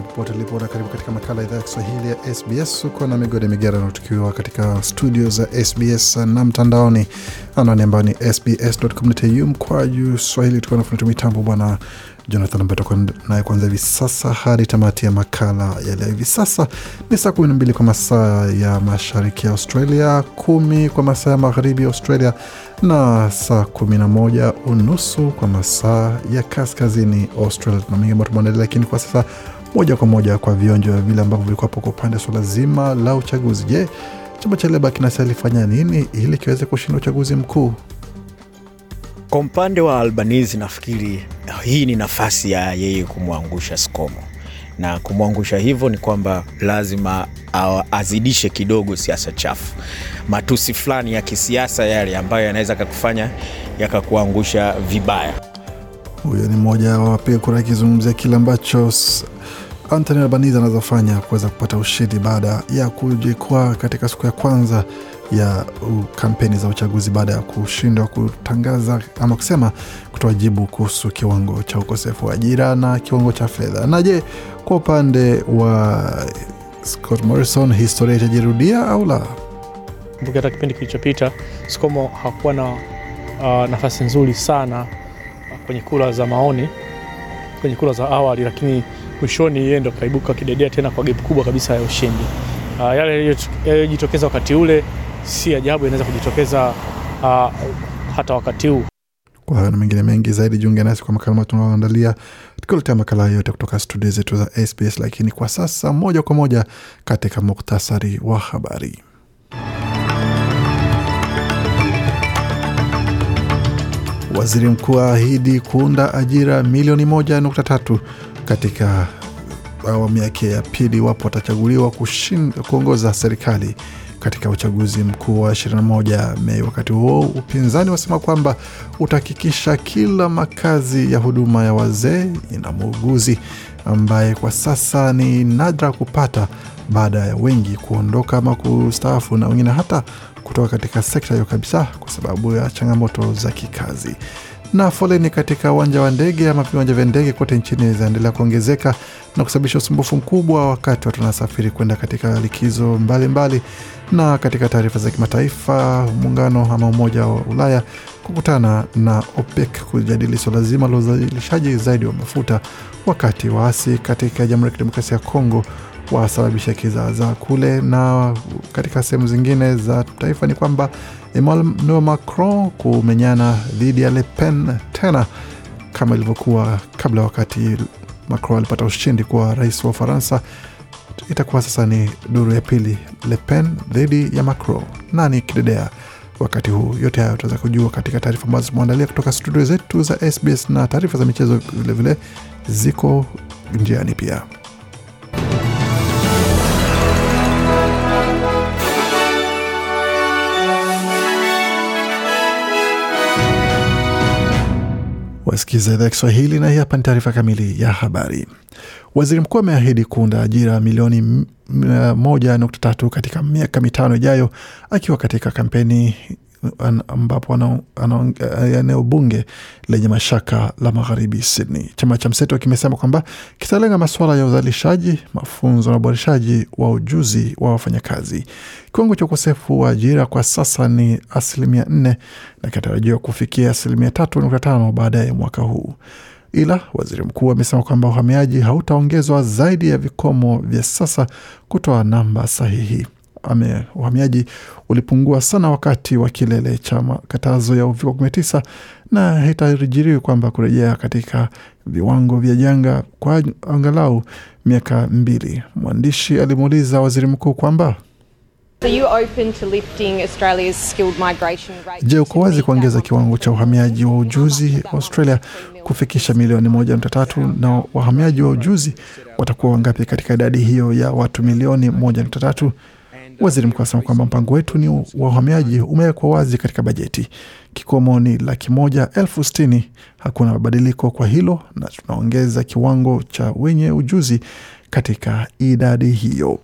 Popote lipona karibu katika makala idhaa ya Kiswahili ya SBS. Uko na migode migerano, tukiwa katika studio za SBS na mtandaoni, anwani ambayo ni sbs.com.au mkwaju swahili, tukiwa na fundi mitambo bwana Jonathan ambaye tutakuwa naye kuanzia hivi sasa hadi tamati ya makala ya leo. Hivi sasa ni saa kumi na mbili kwa masaa ya mashariki ya Australia, kumi kwa masaa ya magharibi ya Australia na saa kumi na moja unusu kwa masaa ya kaskazini Australia. Tuna mengi ambayo tumeandalia, lakini kwa sasa moja kwa moja kwa vionjo vile ambavyo vilikuwapo kwa upande swala zima la uchaguzi. Je, chama cha Leba kinasalifanya nini ili kiweze kushinda uchaguzi mkuu? Kwa upande wa Albanizi, nafikiri hii ni nafasi ya yeye kumwangusha Skomo, na kumwangusha hivyo ni kwamba lazima azidishe kidogo siasa chafu, matusi fulani ya kisiasa yale ambayo yanaweza kakufanya yakakuangusha vibaya. Huyo ni mmoja wa wapiga kura akizungumzia kile ambacho Anthony Albanese anazofanya kuweza kupata ushindi baada ya kujikwaa katika siku ya kwanza ya kampeni za uchaguzi baada ya kushindwa kutangaza ama kusema kutoa jibu kuhusu kiwango cha ukosefu wa ajira na kiwango cha fedha. Na je, kwa upande wa Scott Morrison historia itajirudia au la? Kumbuka hata kipindi kilichopita Skomo hakuwa na uh, nafasi nzuri sana kwenye kura za maoni, kwenye kura za awali, lakini mwishoni yeye ndo kaibuka kidedea tena kwa gap kubwa kabisa ya ushindi. Uh, yale yaliyojitokeza wakati ule si ajabu yanaweza kujitokeza uh, hata wakati huu. Kwa hayo na mengine mengi zaidi, jiunge nasi kwa makala tunaoandalia tukiletea makala yote kutoka studio zetu za SBS. Lakini kwa sasa, moja kwa moja katika muktasari wa habari. Waziri mkuu aahidi kuunda ajira milioni moja nukta tatu katika awamu yake ya pili iwapo atachaguliwa kuongoza serikali katika uchaguzi mkuu wa 21 Mei. Wakati huo upinzani wasema kwamba utahakikisha kila makazi ya huduma ya wazee ina muuguzi ambaye kwa sasa ni nadra kupata baada ya wengi kuondoka ama kustaafu na wengine hata kutoka katika sekta hiyo kabisa kwa sababu ya changamoto za kikazi na foleni katika uwanja wa ndege ama viwanja vya ndege kote nchini zinaendelea kuongezeka na kusababisha usumbufu mkubwa wakati watu wanasafiri kwenda katika likizo mbalimbali mbali. Na katika taarifa za kimataifa, muungano ama Umoja wa Ulaya kukutana na OPEC kujadili suala zima la uzalishaji zaidi wa mafuta, wakati waasi katika Jamhuri ya Kidemokrasia ya Kongo wasababisha kizaazaa kule. Na katika sehemu zingine za taifa ni kwamba Emmanuel Macron kumenyana dhidi ya Le Pen tena kama ilivyokuwa kabla, wakati Macron alipata ushindi kuwa rais wa Ufaransa. Itakuwa sasa ni duru ya pili, Le Pen dhidi ya Macron, nani kidedea wakati huu? Yote hayo utaweza kujua katika taarifa ambazo tumeandalia kutoka studio zetu za SBS na taarifa za michezo vilevile ziko njiani pia. Wasikiza idhaa ya Kiswahili na hii hapa ni taarifa kamili ya habari. Waziri mkuu ameahidi kuunda ajira milioni moja nukta tatu katika miaka mitano ijayo, akiwa katika kampeni ambapo ana- eneo bunge lenye mashaka la magharibi Sydney. Chama cha mseto kimesema kwamba kitalenga masuala ya uzalishaji, mafunzo na uboreshaji wa ujuzi wa wafanyakazi. Kiwango cha ukosefu wa ajira kwa sasa ni asilimia nne na kinatarajiwa kufikia asilimia tatu nukta tano baadaye mwaka huu ila waziri mkuu amesema kwamba uhamiaji hautaongezwa zaidi ya vikomo vya sasa kutoa namba sahihi. Ame, uhamiaji ulipungua sana wakati wa kilele cha makatazo ya uviko 19 na haitajiriwi kwamba kurejea katika viwango vya janga kwa angalau miaka mbili. Mwandishi alimuuliza waziri mkuu kwamba? Je, uko wazi kuongeza kiwango cha uhamiaji wa ujuzi wa Australia kufikisha milioni moja nukta tatu na wahamiaji wa ujuzi watakuwa wangapi katika idadi hiyo ya watu milioni moja nukta tatu? Waziri mkuu asema kwamba mpango wetu ni wa uhamiaji umewekwa wazi katika bajeti. Kikomo ni laki moja elfu sitini. Hakuna mabadiliko kwa hilo, na tunaongeza kiwango cha wenye ujuzi katika idadi hiyo.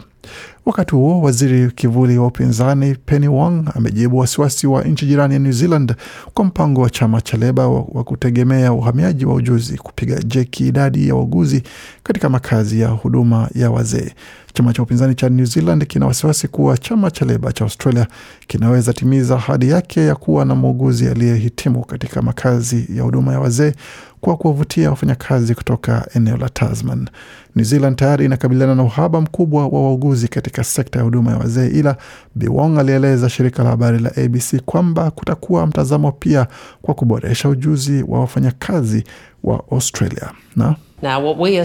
Wakati huo waziri kivuli wa upinzani Penny Wong amejibu wasiwasi wa nchi jirani ya New Zealand kwa mpango wa chama cha Leba wa, kutegemea uhamiaji wa ujuzi kupiga jeki idadi ya wauguzi katika makazi ya huduma ya wazee. Chama cha upinzani cha New Zealand kina wasiwasi kuwa chama cha Leba cha Australia kinaweza timiza ahadi yake ya kuwa na muuguzi aliyehitimu katika makazi ya huduma ya wazee kwa kuwavutia wafanyakazi kutoka eneo la Tasman. New Zealand tayari inakabiliana na uhaba mkubwa wa wauguzi katika sekta ya huduma ya wazee, ila Biwong alieleza shirika la habari la ABC kwamba kutakuwa mtazamo pia kwa kuboresha ujuzi wa wafanyakazi wa Australia na Now, what we are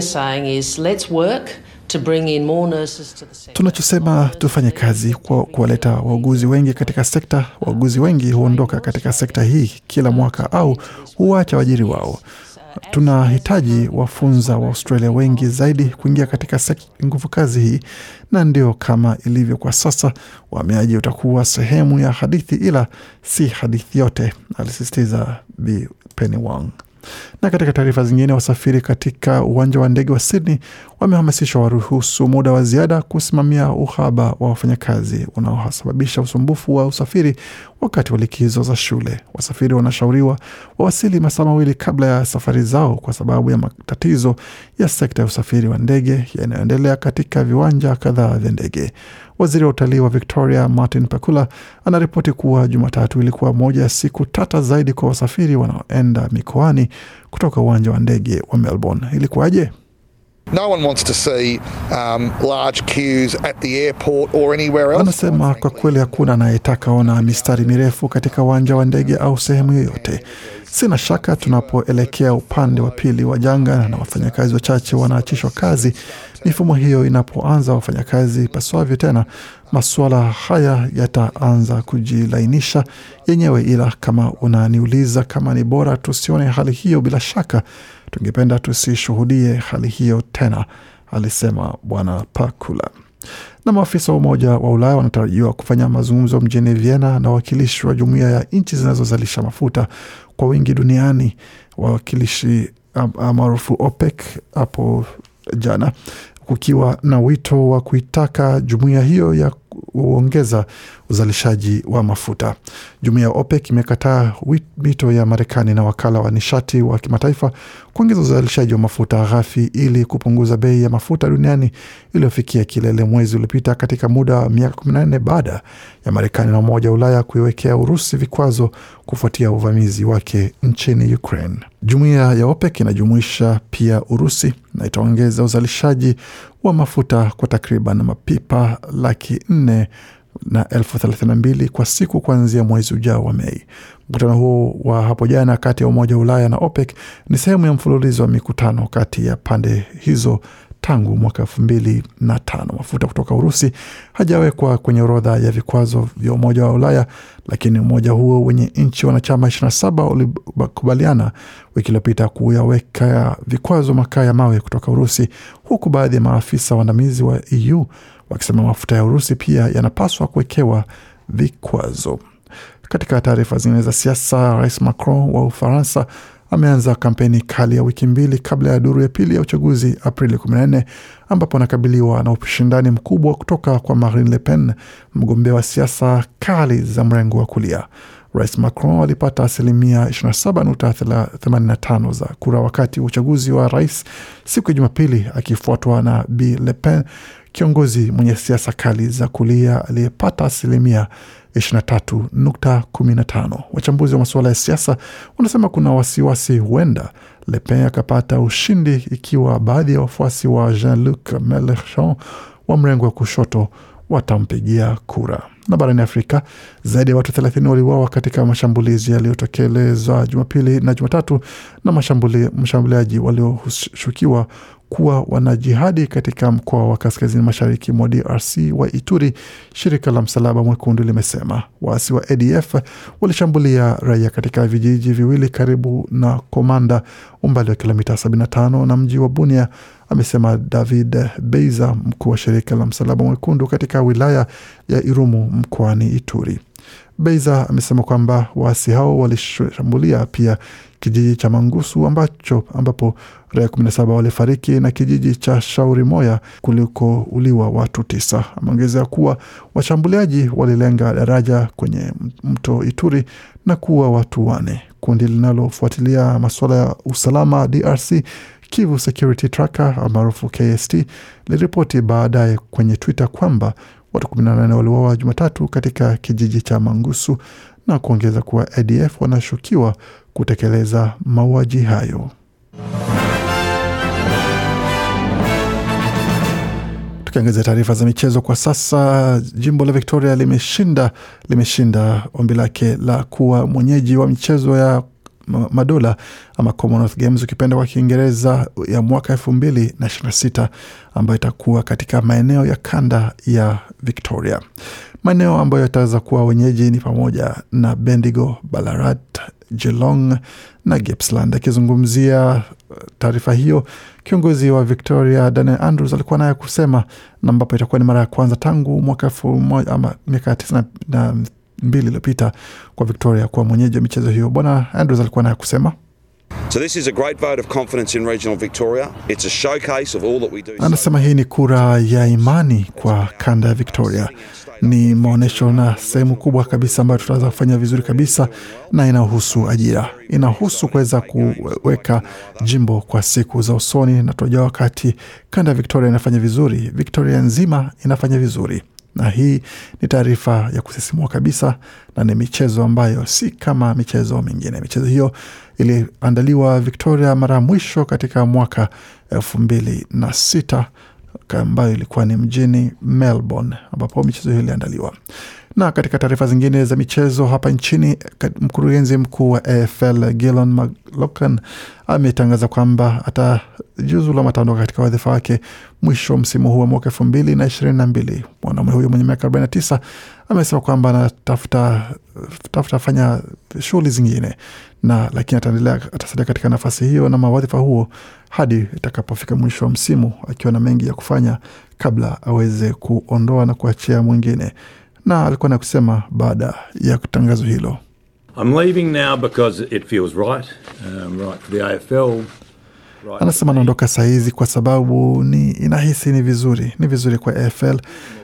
tunachosema tufanye kazi kwa kuwaleta wauguzi wengi katika sekta. Wauguzi wengi huondoka katika sekta hii kila mwaka au huacha waajiri wao. Tunahitaji wafunza wa Australia wengi zaidi kuingia katika nguvu kazi hii, na ndio kama ilivyo kwa sasa, uhamiaji utakuwa sehemu ya hadithi, ila si hadithi yote, alisisitiza Bi Penny Wong. Na katika taarifa zingine, wasafiri katika uwanja wa ndege wa Sydney wamehamasishwa waruhusu muda wa ziada kusimamia uhaba wa wafanyakazi unaosababisha usumbufu wa usafiri wakati wa likizo za shule. Wasafiri wanashauriwa wawasili masaa mawili kabla ya safari zao kwa sababu ya matatizo ya sekta ya usafiri wa ndege yanayoendelea katika viwanja kadhaa vya ndege. Waziri wa utalii wa Victoria Martin Pakula anaripoti kuwa Jumatatu ilikuwa moja ya siku tata zaidi kwa wasafiri wanaoenda mikoani kutoka uwanja wa ndege wa Melbourne. Ilikuwaje? No one wants to see um, large queues at the airport or anywhere else. Anasema kwa kweli hakuna anayetaka ona mistari mirefu katika uwanja wa ndege au sehemu yoyote. Sina shaka tunapoelekea upande wa pili wa janga na wafanyakazi wachache wanaachishwa kazi, mifumo hiyo inapoanza wafanyakazi paswavyo tena, masuala haya yataanza kujilainisha yenyewe. Ila kama unaniuliza kama ni bora tusione hali hiyo, bila shaka tungependa tusishuhudie hali hiyo tena, alisema Bwana Pakula na maafisa wa Umoja wa Ulaya wanatarajiwa kufanya mazungumzo mjini Vienna na wawakilishi wa jumuiya ya nchi zinazozalisha mafuta kwa wingi duniani, wawakilishi maarufu OPEC hapo jana, kukiwa na wito wa kuitaka jumuiya hiyo ya kuongeza uzalishaji wa mafuta. Jumuiya ya OPEC imekataa mito ya Marekani na wakala wa nishati wa kimataifa kuongeza uzalishaji wa mafuta ghafi ili kupunguza bei ya mafuta duniani iliyofikia kilele mwezi uliopita katika muda wa miaka 14 baada ya Marekani na Umoja wa Ulaya kuiwekea Urusi vikwazo kufuatia uvamizi wake nchini Ukraine. Jumuiya ya OPEC inajumuisha pia Urusi na itaongeza uzalishaji wa mafuta kwa takriban mapipa laki nne na elfu thelathini na mbili kwa siku kuanzia mwezi ujao wa Mei. Mkutano huo wa hapo jana kati ya Umoja wa Ulaya na OPEC ni sehemu ya mfululizo wa mikutano kati ya pande hizo tangu mwaka elfu mbili na tano. Mafuta kutoka Urusi hajawekwa kwenye orodha ya vikwazo vya Umoja wa Ulaya, lakini umoja huo wenye nchi wanachama 27 ulikubaliana wiki iliyopita kuyaweka vikwazo makaa ya mawe kutoka Urusi, huku baadhi ya maafisa waandamizi wa EU wakisema mafuta ya Urusi pia yanapaswa kuwekewa vikwazo. Katika taarifa zingine za siasa, Rais Macron wa Ufaransa ameanza kampeni kali ya wiki mbili kabla ya duru ya pili ya uchaguzi Aprili 14 ambapo anakabiliwa na ushindani mkubwa kutoka kwa Marine Le Pen, mgombea wa siasa kali za mrengo wa kulia. Rais Macron alipata asilimia 27.85 za kura wakati wa uchaguzi wa rais siku ya Jumapili, akifuatwa na Bi Le Pen, kiongozi mwenye siasa kali za kulia aliyepata asilimia 23.15. Wachambuzi wa masuala ya siasa wanasema kuna wasiwasi huenda Le Pen akapata ushindi ikiwa baadhi ya wafuasi wa Jean-Luc Melenchon wa mrengo wa kushoto watampigia kura. Na barani Afrika, zaidi ya watu 30 waliuawa katika mashambulizi yaliyotekelezwa Jumapili na Jumatatu na mshambuliaji walioshukiwa kuwa wanajihadi katika mkoa wa kaskazini mashariki mwa DRC wa Ituri. Shirika la Msalaba Mwekundu limesema waasi wa ADF walishambulia raia katika vijiji viwili karibu na Komanda, umbali wa kilomita 75 na mji wa Bunia, amesema David Beiza, mkuu wa shirika la Msalaba Mwekundu katika wilaya ya Irumu mkoani Ituri. Beiza amesema kwamba waasi hao walishambulia pia kijiji cha Mangusu ambacho ambapo raia 17 walifariki na kijiji cha Shauri Moya kulikouliwa watu tisa. Ameongezea kuwa washambuliaji walilenga daraja kwenye mto Ituri na kuua watu wane. Kundi linalofuatilia masuala ya usalama DRC Kivu Security Tracker maarufu KST liliripoti baadaye kwenye Twitter kwamba watu 18 waliuawa Jumatatu katika kijiji cha Mangusu na kuongeza kuwa ADF wanashukiwa kutekeleza mauaji hayo. Tukiangazia taarifa za michezo kwa sasa, jimbo la Victoria limeshinda limeshinda ombi lake la kuwa mwenyeji wa michezo ya madola ama Commonwealth Games ukipenda kwa Kiingereza ya mwaka elfu mbili na ishirini na sita ambayo itakuwa katika maeneo ya kanda ya Victoria. Maeneo ambayo yataweza kuwa wenyeji ni pamoja na Bendigo, Ballarat, Geelong na Gippsland. Akizungumzia taarifa hiyo, kiongozi wa Victoria Daniel Andrews alikuwa naye kusema, na ambapo itakuwa ni mara ya kwanza tangu mwaka elfu moja ama miaka tisini na mbili iliyopita kwa Victoria kuwa mwenyeji wa michezo hiyo. Bwana Andrews alikuwa naye kusema So this is a great vote of confidence in regional Victoria. It's a showcase of all that we do. Anasema hii ni kura ya imani kwa kanda ya Victoria, ni maonyesho na sehemu kubwa kabisa ambayo tutaweza kufanya vizuri kabisa, na inahusu ajira, inahusu kuweza kuweka jimbo kwa siku za usoni, na tunajua wakati kanda ya Victoria inafanya vizuri, Victoria nzima inafanya vizuri na hii ni taarifa ya kusisimua kabisa, na ni michezo ambayo si kama michezo mingine. Michezo hiyo iliandaliwa Victoria mara ya mwisho katika mwaka elfu mbili na sita ambayo ilikuwa ni mjini Melbourne, ambapo michezo hiyo iliandaliwa. Na katika taarifa zingine za michezo hapa nchini, mkurugenzi mkuu wa AFL Gillon McLachlan ametangaza kwamba atajiuzulu ama ataondoka katika wadhifa wake mwisho msimu huu wa mwaka elfu mbili na ishirini na mbili. Mwanaume huyo mwenye miaka 49 amesema kwamba anatafuta tafuta fanya shughuli zingine na lakini ataendelea atasalia katika nafasi hiyo na mawadhifa huo hadi itakapofika mwisho wa msimu, akiwa na mengi ya kufanya kabla aweze kuondoa na kuachia mwingine na alikuwa na kusema baada ya tangazo hilo, I'm leaving now because it feels right, um, right for the AFL. Right anasema anaondoka sahizi kwa sababu ni inahisi ni vizuri, ni vizuri kwa AFL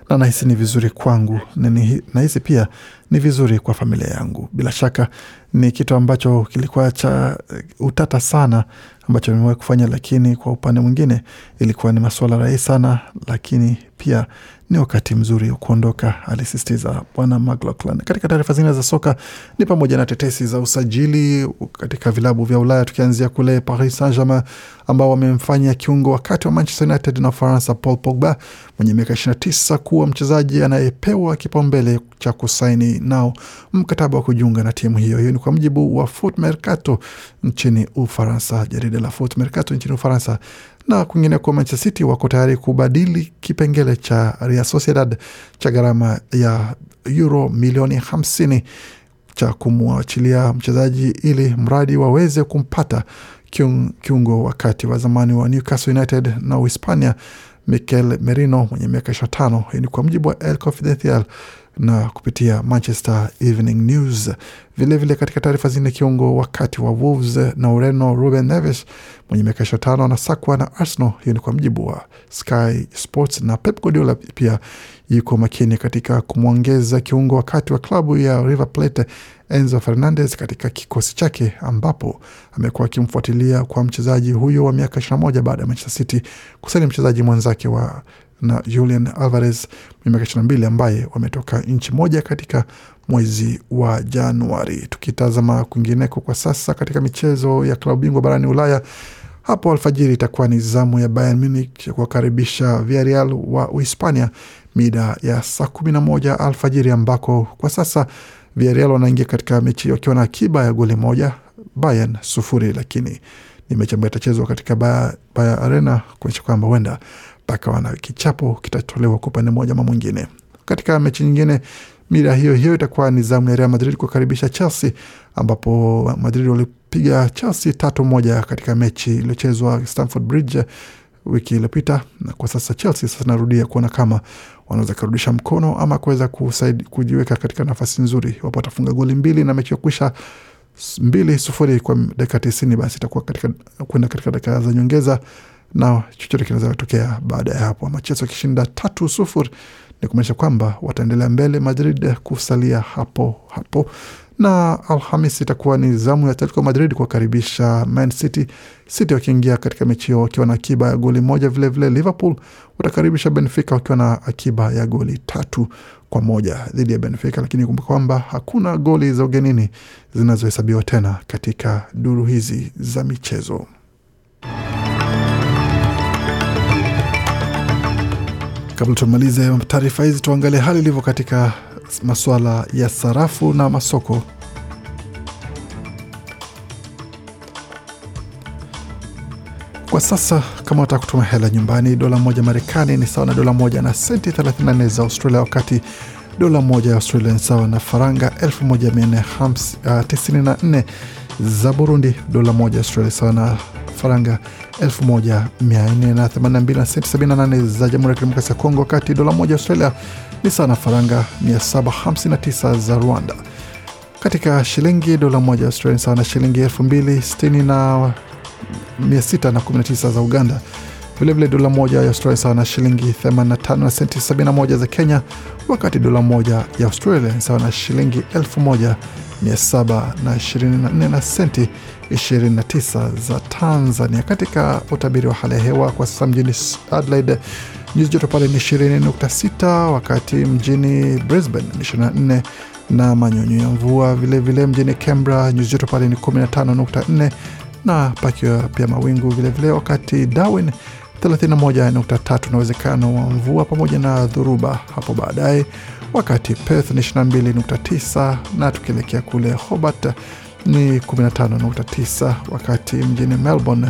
na nahisi ni vizuri kwangu, na nahisi pia ni vizuri kwa familia yangu. Bila shaka ni kitu ambacho kilikuwa cha eh, utata sana ambacho nimewahi kufanya, lakini kwa upande mwingine ilikuwa ni masuala rahisi sana, lakini pia ni wakati mzuri wa kuondoka, alisisitiza Bwana McLaughlin. Katika taarifa zingine za soka ni pamoja na tetesi za usajili katika vilabu vya Ulaya, tukianzia kule Paris Saint-Germain ambao wamemfanya kiungo wakati wa Manchester United na Ufaransa Paul Pogba mwenye miaka 29 kuwa mchezaji anayepewa kipaumbele cha kusaini nao mkataba wa kujiunga na timu hiyo. Hiyo ni kwa mujibu wa Foot Mercato nchini Ufaransa, jarida la Foot Mercato nchini Ufaransa. Na kwingineko, Manchester City wako tayari kubadili kipengele cha Real Sociedad cha gharama ya euro milioni 50 cha kumwachilia mchezaji ili mradi waweze kumpata kiungo wakati wa zamani wa Newcastle United na Uhispania Mikel Merino mwenye miaka 25. Hii ni kwa mjibu wa El Confidencial na kupitia Manchester Evening News. Vilevile vile katika taarifa zingine, kiungo wakati wa Wolves na Ureno Ruben Neves mwenye miaka 25 anasakwa na Arsenal. Hiyo ni kwa mjibu wa Sky Sports, na Pep Guardiola pia yuko makini katika kumwongeza kiungo wakati wa klabu ya River Plate Enzo Fernandez katika kikosi chake, ambapo amekuwa akimfuatilia kwa mchezaji huyo wa miaka 21 baada ya Manchester City kusaini mchezaji mwenzake wa na Julian Alvarez miaka 22 ambaye wametoka nchi moja katika mwezi wa Januari. Tukitazama kwingineko kwa sasa katika michezo ya klabu bingwa barani Ulaya, hapo alfajiri itakuwa ni zamu ya Bayern Munich ya kuwakaribisha Villarreal wa Uhispania mida ya saa 11 alfajiri, ambako kwa sasa Villarreal wanaingia katika mechi wakiwa na akiba ya goli moja, Bayern sufuri, lakini Ni mechi ambayo itachezwa katika Baya Arena kuonyesha kwamba huenda pakawa na kichapo kitatolewa kwa upande mmoja ama mwingine. Katika mechi nyingine mira hiyo hiyo itakuwa ni zamu ya Real Madrid kukaribisha Chelsea, ambapo Madrid walipiga Chelsea tatu moja katika mechi iliyochezwa Stamford Bridge wiki iliyopita, na kwa sasa Chelsea sasa narudia kuona kama wanaweza kurudisha mkono ama kuweza kujiweka katika nafasi nzuri. Wapo watafunga goli mbili na mechi ya mbili sufuri kwa dakika tisini, basi itakuwa kwenda katika dakika za nyongeza na chochote kinaweza kutokea baada ya hapo. Ama Chelsea wakishinda tatu sufuri ni kumaanisha kwamba wataendelea mbele, Madrid kusalia hapo hapo na Alhamis itakuwa ni zamu ya Atletico Madrid kuwakaribisha Man City. City wakiingia katika mechi hiyo wakiwa na akiba ya goli moja. Vilevile vile Liverpool watakaribisha Benfica wakiwa na akiba ya goli tatu kwa moja dhidi ya Benfica, lakini kumbuka kwamba hakuna goli za ugenini zinazohesabiwa tena katika duru hizi za michezo. Kabla tumalize taarifa hizi, tuangalie hali ilivyo katika masuala ya sarafu na masoko. Kwa sasa kama unataka kutuma hela nyumbani, dola moja Marekani ni sawa na dola moja na senti 34 za Australia, wakati dola moja ya Australia ni sawa na faranga 1494 za Burundi. Dola moja ya Australia sawa na faranga 1482 na senti 78 za Jamhuri ya Kidemokrasia ya Kongo, wakati dola moja Australia ni sawa na faranga 759 za Rwanda. Katika shilingi, dola moja Australia ni sawa na shilingi 2060 na 619 za Uganda. Vilevile dola moja ya Australia sawa na shilingi 85 na senti 71 za Kenya, wakati dola moja ya Australia ni sawa na shilingi 1724 na senti 29 za Tanzania. Katika utabiri wa hali ya hewa kwa sasa mjini Adelaide nyuzi joto pale ni 20.6, wakati mjini Brisbane ni 24 na manyunyu ya mvua. Vilevile mjini Canberra nyuzi joto pale ni 15.4 na pakiwa pia mawingu vilevile vile, wakati Darwin 31.3 na uwezekano wa mvua pamoja na dhuruba hapo baadaye, wakati Perth ni 22.9 na tukielekea kule Hobart ni 15.9, wakati mjini Melbourne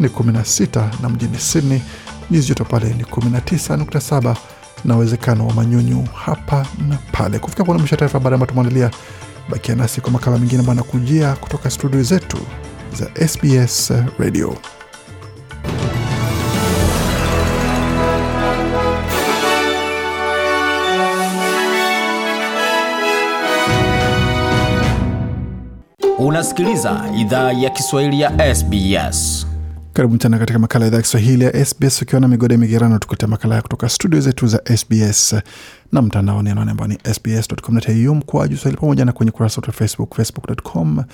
ni 16 na mjini Sydney nyuzi joto pale ni 19.7 na uwezekano wa manyunyu hapa na pale. Kufika pona mwisho taarifa baada ambayo tumeandalia, bakia nasi kwa makala mengine ambayo anakujia kutoka studio zetu za SBS Radio. Unasikiliza idhaa ya Kiswahili ya SBS. Karibu tena katika makala ya idhaa ya Kiswahili ya SBS ukiwa na migode migerano, tukuletea makala ya kutoka studio zetu za SBS na mtandaoni anaone ambao ni sbs.com.au mkoaju swahili, pamoja na kwenye kurasa wetu Facebook, facebook.com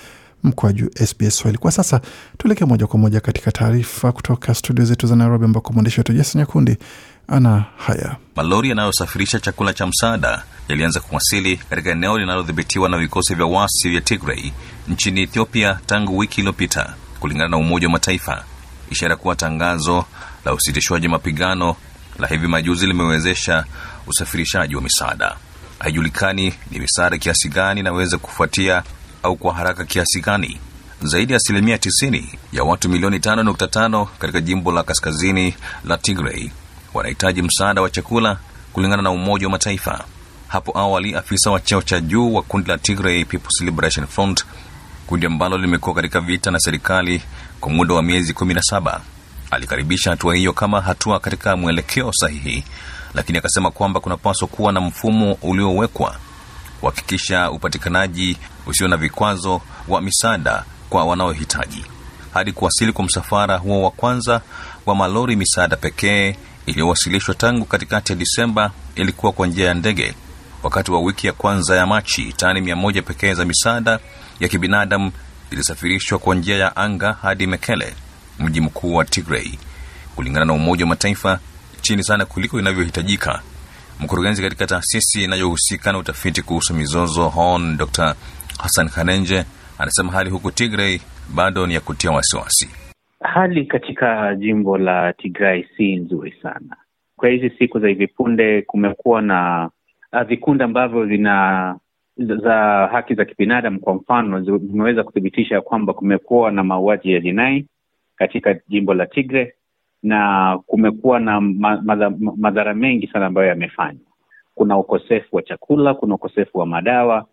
mkwaju SBS Swahili. Kwa sasa tuelekee moja kwa moja katika taarifa kutoka studio zetu za Nairobi, ambako mwandishi wetu Jason Nyakundi ana haya. Malori yanayosafirisha chakula cha msaada yalianza kuwasili katika eneo linalodhibitiwa na vikosi vya wasi vya Tigray nchini Ethiopia tangu wiki iliyopita, kulingana na Umoja wa Mataifa, ishara kuwa tangazo la usitishwaji mapigano la hivi majuzi limewezesha usafirishaji wa misaada. Haijulikani ni misaada kiasi gani inaweza kufuatia au kwa haraka kiasi gani. Zaidi ya asilimia 90 ya watu milioni 5.5 katika jimbo la kaskazini la Tigray wanahitaji msaada wa chakula kulingana na Umoja wa Mataifa. Hapo awali, afisa wa cheo cha juu wa kundi la Tigray People's Liberation Front, kundi ambalo limekuwa katika vita na serikali kwa muda wa miezi 17, alikaribisha hatua hiyo kama hatua katika mwelekeo sahihi, lakini akasema kwamba kunapaswa kuwa na mfumo uliowekwa kuhakikisha upatikanaji usio na vikwazo wa misaada kwa wanaohitaji. Hadi kuwasili kwa msafara huo wa kwanza wa malori misaada pekee iliyowasilishwa tangu katikati ya Disemba ilikuwa kwa njia ya ndege. Wakati wa wiki ya kwanza ya Machi, tani mia moja pekee za misaada ya kibinadamu ilisafirishwa kwa njia ya anga hadi Mekele, mji mkuu wa Tigray, kulingana na Umoja wa Mataifa, chini sana kuliko inavyohitajika. Mkurugenzi katika taasisi inayohusika na utafiti kuhusu mizozo HON, Dr Hassan Khanenje anasema hali huku Tigray bado ni ya kutia wasiwasi. Hali katika jimbo la Tigray si nzuri sana. Kwa hizi siku za hivi punde kumekuwa na vikundi ambavyo vina za haki za kibinadamu, kwa mfano, zimeweza kuthibitisha kwamba kumekuwa na mauaji ya jinai katika jimbo la Tigre na kumekuwa na ma, madha, madhara mengi sana ambayo yamefanywa. Kuna ukosefu wa chakula, kuna ukosefu wa madawa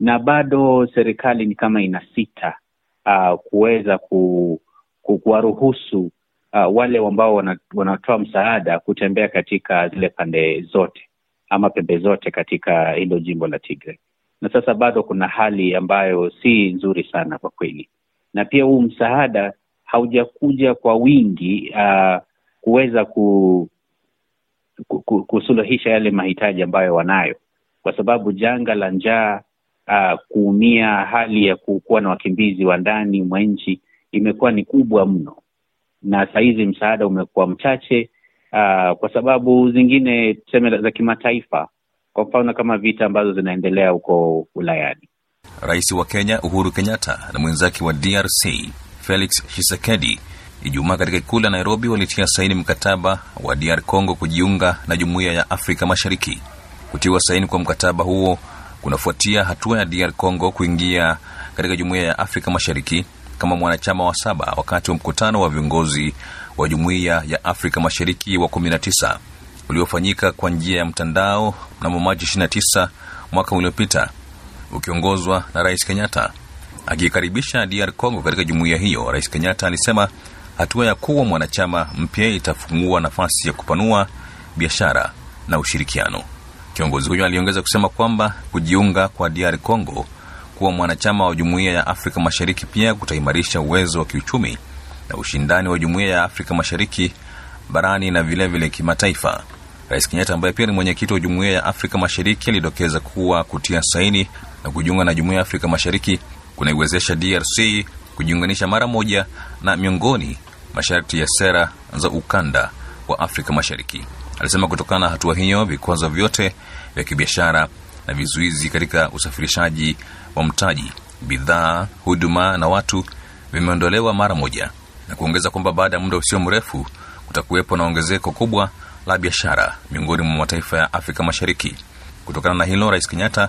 na bado serikali ni kama inasita uh, kuweza ku, ku, kuwaruhusu uh, wale ambao wanatoa msaada kutembea katika zile pande zote ama pembe zote katika hilo jimbo la Tigre, na sasa bado kuna hali ambayo si nzuri sana kwa kweli, na pia huu msaada haujakuja kwa wingi uh, kuweza ku, ku, ku, kusuluhisha yale mahitaji ambayo wanayo, kwa sababu janga la njaa uh, kuumia, hali ya kuwa na wakimbizi wa ndani mwa nchi imekuwa ni kubwa mno, na sahizi msaada umekuwa mchache uh, kwa sababu zingine tuseme za kimataifa, kwa mfano kama vita ambazo zinaendelea huko Ulayani. Rais wa Kenya Uhuru Kenyatta na mwenzake wa DRC Felix Tshisekedi Ijumaa katika ikulu ya Nairobi walitia saini mkataba wa DR Congo kujiunga na jumuiya ya Afrika Mashariki. Kutiwa saini kwa mkataba huo kunafuatia hatua ya DR Congo kuingia katika jumuiya ya Afrika Mashariki kama mwanachama wa saba wakati wa mkutano wa viongozi wa jumuiya ya Afrika Mashariki wa 19 uliofanyika kwa njia ya mtandao mnamo Machi 29 mwaka uliopita ukiongozwa na Rais Kenyatta. Akikaribisha DR Congo katika jumuiya hiyo, Rais Kenyatta alisema hatua ya kuwa mwanachama mpya itafungua nafasi ya kupanua biashara na ushirikiano. Kiongozi huyo aliongeza kusema kwamba kujiunga kwa DR Congo kuwa mwanachama wa jumuiya ya Afrika Mashariki pia kutaimarisha uwezo wa kiuchumi na ushindani wa jumuiya ya Afrika Mashariki barani na vilevile kimataifa. Rais Kenyatta ambaye pia ni mwenyekiti wa jumuiya ya Afrika Mashariki alidokeza kuwa kutia saini na kujiunga na jumuiya ya Afrika Mashariki kunaiwezesha DRC kujiunganisha mara moja na miongoni masharti ya sera za ukanda wa Afrika Mashariki. Alisema kutokana na hatua hiyo, vikwazo vyote vya kibiashara na vizuizi katika usafirishaji wa mtaji, bidhaa, huduma na watu vimeondolewa mara moja, na kuongeza kwamba baada ya muda usio mrefu kutakuwepo na ongezeko kubwa la biashara miongoni mwa mataifa ya Afrika Mashariki. Kutokana na hilo, Rais Kenyatta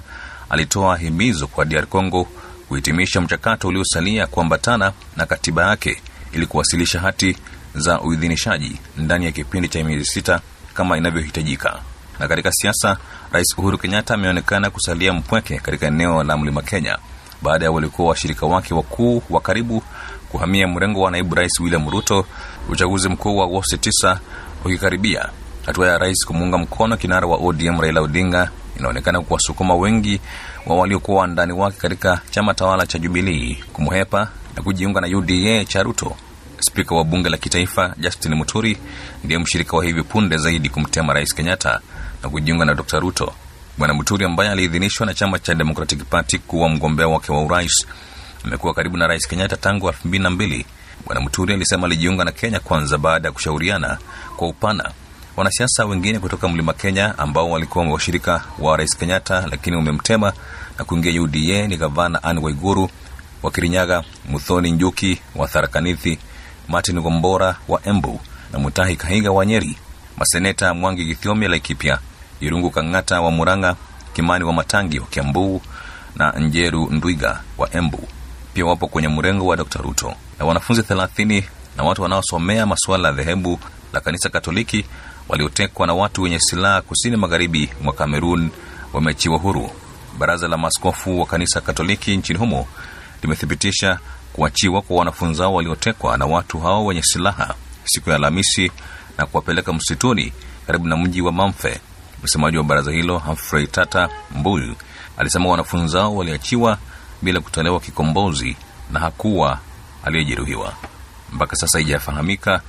alitoa himizo kwa DR Congo kuhitimisha mchakato uliosalia kuambatana na katiba yake ili kuwasilisha hati za uidhinishaji ndani ya kipindi cha miezi sita kama inavyohitajika. Na katika siasa, Rais Uhuru Kenyatta ameonekana kusalia mpweke katika eneo la Mlima Kenya baada ya walikuwa washirika wake wakuu wa karibu kuhamia mrengo wa naibu rais William Ruto, uchaguzi mkuu wa Agosti 9 ukikaribia. Hatua ya rais kumuunga mkono kinara wa ODM Raila Odinga inaonekana kuwasukuma wengi wa waliokuwa wandani wake katika chama tawala cha Jubilii kumhepa na kujiunga na UDA cha Ruto. Spika wa bunge la kitaifa Justin Muturi ndiye mshirika wa hivi punde zaidi kumtema rais Kenyatta na kujiunga na Dr Ruto. Bwana Muturi ambaye aliidhinishwa na chama cha Democratic Party kuwa mgombea wake wa urais amekuwa karibu na rais Kenyatta tangu elfu mbili na mbili. Bwana Muturi alisema alijiunga na Kenya kwanza baada ya kushauriana kwa upana. Wanasiasa wengine kutoka mlima Kenya ambao walikuwa washirika wa rais Kenyatta lakini wamemtema na kuingia UDA ni gavana Anne Waiguru wa Kirinyaga, Muthoni Njuki wa Tharaka Martin Gombora wa Embu na Mutahi Kahiga wa Nyeri, maseneta Mwangi Githiomi Laikipia, Irungu Kang'ata wa Murang'a, Kimani wa Matangi wa Kiambu na Njeru Ndwiga wa Embu pia wapo kwenye mrengo wa Dr Ruto, na wanafunzi thelathini na watu wanaosomea masuala ya dhehebu la kanisa Katoliki waliotekwa na watu wenye silaha kusini magharibi mwa Kamerun wameachiwa huru. Baraza la maaskofu wa kanisa Katoliki nchini humo limethibitisha kuachiwa kwa wanafunzi hao waliotekwa na watu hao wenye silaha siku ya Alhamisi na kuwapeleka msituni karibu na mji wa Mamfe. Msemaji wa baraza hilo Humphrey Tata Mbuyu alisema wanafunzi hao waliachiwa bila kutolewa kikombozi na hakuwa aliyejeruhiwa. Mpaka sasa haijafahamika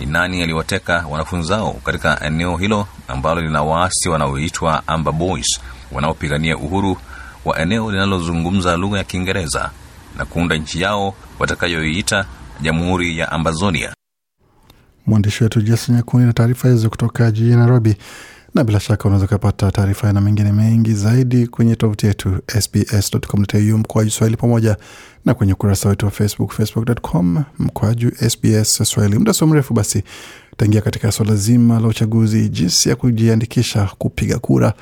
ni nani aliwateka wanafunzi hao katika eneo hilo ambalo lina waasi wanaoitwa Amber Boys wanaopigania uhuru wa eneo linalozungumza lugha ya Kiingereza na kuunda nchi yao watakayoiita Jamhuri ya Ambazonia. Mwandishi wetu Jason Nyakundi na taarifa hizo kutoka jijini Nairobi, na bila shaka unaweza ukapata taarifa na mengine mengi zaidi kwenye tovuti yetu sbs.com.au mkoaju Swahili, pamoja na kwenye ukurasa wetu wa Facebook, facebook.com mkoaju SBS Swahili. Muda sio mrefu basi utaingia katika swala zima la uchaguzi, jinsi ya kujiandikisha kupiga kura,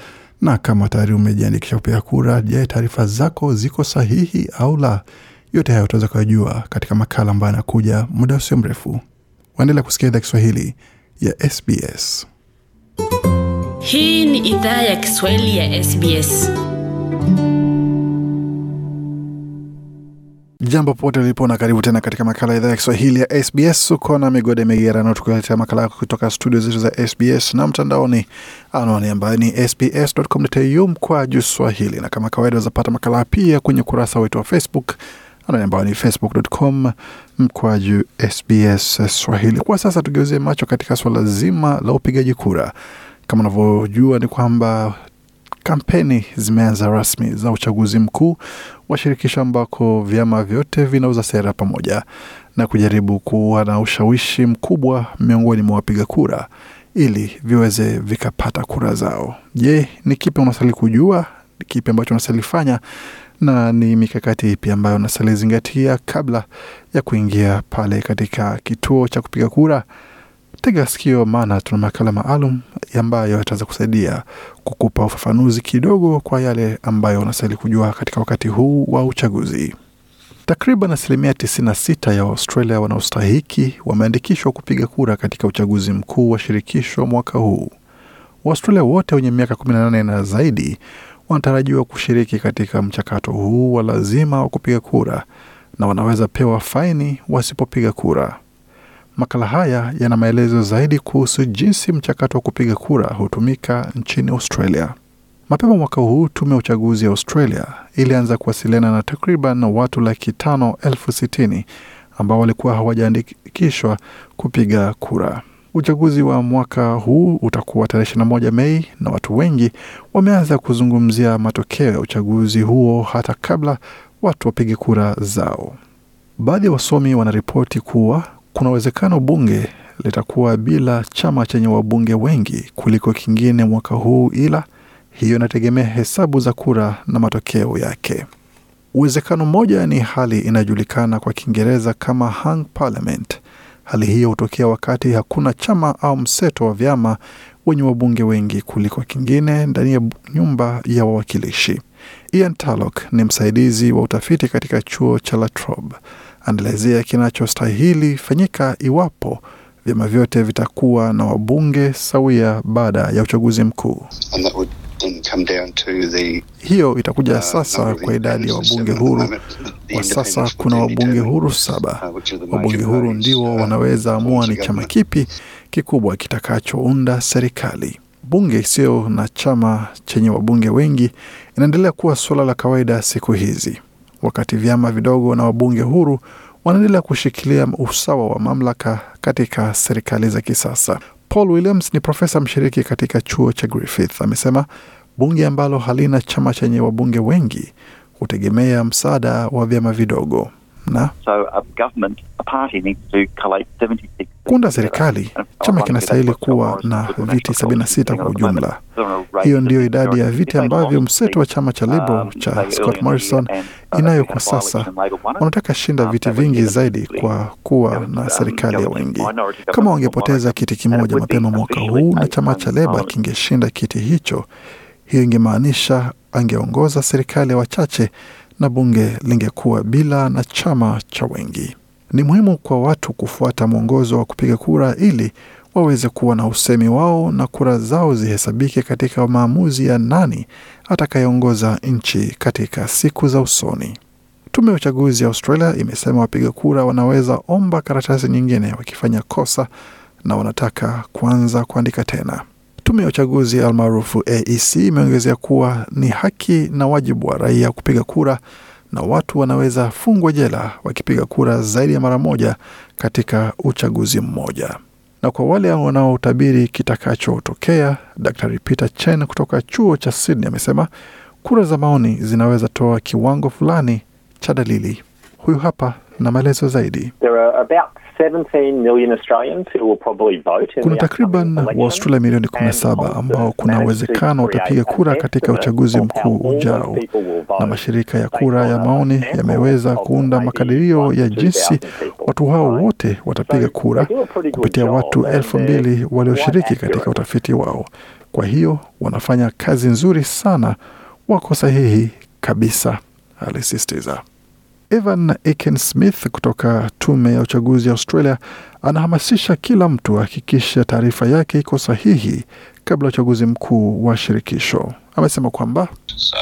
na kama tayari umejiandikisha kupiga kura, je, taarifa zako ziko sahihi au la? Yote hayo utaweza kuyajua katika makala ambayo anakuja muda usio mrefu. Waendelea kusikia idhaa Kiswahili ya SBS. Hii ni idhaa ya Kiswahili ya SBS. Jambo popote ulipo na karibu tena katika makala ya idhaa ya Kiswahili ya SBS. Uko na migode migerano, tukuletea makala kutoka studio zetu za SBS na mtandaoni, anwani ambayo ni sbs.com.au mkwaju swahili, na kama kawaida wazapata makala pia kwenye ukurasa wetu wa Facebook anwani ambayo ni facebook.com mkwaju SBS Swahili. Kwa sasa tugeuzie macho katika suala zima la upigaji kura. Kama unavyojua ni kwamba kampeni zimeanza rasmi za uchaguzi mkuu wa shirikisho ambako vyama vyote vinauza sera pamoja na kujaribu kuwa na ushawishi mkubwa miongoni mwa wapiga kura ili viweze vikapata kura zao. Je, ni kipi unastahili kujua? Ni kipi ambacho unastahili fanya na ni mikakati ipi ambayo unastahili zingatia kabla ya kuingia pale katika kituo cha kupiga kura? Tega sikio, maana tuna makala maalum ambayo yataweza kusaidia kukupa ufafanuzi kidogo kwa yale ambayo unastahili kujua katika wakati huu wa uchaguzi. Takriban asilimia 96 ya Waustralia wanaostahiki wameandikishwa kupiga kura katika uchaguzi mkuu wa shirikisho mwaka huu. Waustralia wote wenye miaka 18 na zaidi wanatarajiwa kushiriki katika mchakato huu wa lazima wa kupiga kura na wanaweza pewa faini wasipopiga kura. Makala haya yana maelezo zaidi kuhusu jinsi mchakato wa kupiga kura hutumika nchini Australia. Mapema mwaka huu tume ya uchaguzi ya Australia ilianza kuwasiliana na takriban watu laki tano elfu sitini ambao walikuwa hawajaandikishwa kupiga kura. Uchaguzi wa mwaka huu utakuwa tarehe 21 Mei na watu wengi wameanza kuzungumzia matokeo ya uchaguzi huo hata kabla watu wapige kura zao. Baadhi ya wasomi wanaripoti kuwa kuna uwezekano bunge litakuwa bila chama chenye wabunge wengi kuliko kingine mwaka huu, ila hiyo inategemea hesabu za kura na matokeo yake. Uwezekano mmoja ni hali inayojulikana kwa Kiingereza kama hung parliament. Hali hiyo hutokea wakati hakuna chama au mseto wa vyama wenye wabunge wengi kuliko kingine ndani ya nyumba ya wawakilishi. Ian Tarlock ni msaidizi wa utafiti katika chuo cha La Trobe anaelezea kinachostahili fanyika iwapo vyama vyote vitakuwa na wabunge sawia baada ya uchaguzi mkuu. Hiyo itakuja sasa kwa idadi ya wabunge huru. Kwa sasa kuna wabunge huru saba. Wabunge huru ndio wanaweza amua ni chama kipi kikubwa kitakachounda serikali. Bunge isiyo na chama chenye wabunge wengi inaendelea kuwa suala la kawaida siku hizi wakati vyama vidogo na wabunge huru wanaendelea kushikilia usawa wa mamlaka katika serikali za kisasa. Paul Williams ni profesa mshiriki katika chuo cha Griffith. Amesema bunge ambalo halina chama chenye wabunge wengi hutegemea msaada wa vyama vidogo na So a government, a party needs to collate 76 kuunda serikali. Chama kinastahili kuwa na viti 76 kwa ujumla. Hiyo ndiyo idadi ya viti ambavyo mseto wa chama cha Liberal cha Scott Morrison inayo kwa sasa. Wanataka shinda viti vingi zaidi kwa kuwa na serikali ya wengi. Kama wangepoteza kiti kimoja mapema mwaka huu na chama cha Leba kingeshinda kiti hicho, hiyo ingemaanisha angeongoza serikali ya wachache na bunge lingekuwa bila na chama cha wengi. Ni muhimu kwa watu kufuata mwongozo wa kupiga kura ili waweze kuwa na usemi wao na kura zao zihesabike katika maamuzi ya nani atakayeongoza nchi katika siku za usoni. Tume ya uchaguzi ya Australia imesema wapiga kura wanaweza omba karatasi nyingine wakifanya kosa na wanataka kuanza kuandika tena. Tume ya uchaguzi almaarufu AEC imeongezea kuwa ni haki na wajibu wa raia kupiga kura na watu wanaweza fungwa jela wakipiga kura zaidi ya mara moja katika uchaguzi mmoja. Na kwa wale wanaotabiri kitakachotokea, Dr Peter Chen kutoka chuo cha Sydney amesema kura za maoni zinaweza toa kiwango fulani cha dalili. Huyu hapa na maelezo zaidi. There are about 17 million Australians who will probably vote in Kuna takriban Waaustralia milioni 17 ambao kuna uwezekano watapiga kura katika uchaguzi mkuu ujao, na mashirika ya kura ya maoni yameweza kuunda makadirio ya jinsi watu hao wote watapiga kura kupitia watu elfu mbili walioshiriki katika utafiti wao. Kwa hiyo wanafanya kazi nzuri sana, wako sahihi kabisa, alisisitiza. Evan Aiken Smith kutoka tume ya uchaguzi ya Australia anahamasisha kila mtu ahakikishe taarifa yake iko sahihi kabla ya uchaguzi mkuu wa shirikisho. Amesema kwamba So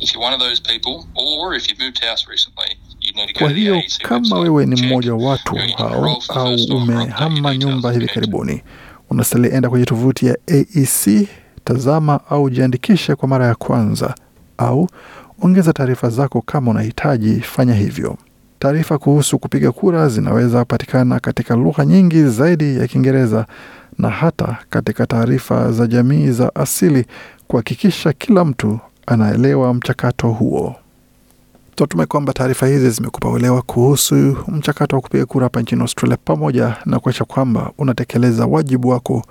if you're one of those people, or if you've moved house recently, you need to go kwa hiyo kama wewe ni mmoja wa watu hao au umehama nyumba hivi karibuni, unastahili enda kwenye tovuti ya AEC, tazama au jiandikishe kwa mara ya kwanza, au ongeza taarifa zako kama unahitaji, fanya hivyo. Taarifa kuhusu kupiga kura zinaweza patikana katika lugha nyingi zaidi ya Kiingereza na hata katika taarifa za jamii za asili kuhakikisha kila mtu anaelewa mchakato huo. Tunatumai kwamba taarifa hizi zimekupa uelewa kuhusu mchakato wa kupiga kura hapa nchini Australia, pamoja na kuakisha kwamba unatekeleza wajibu wako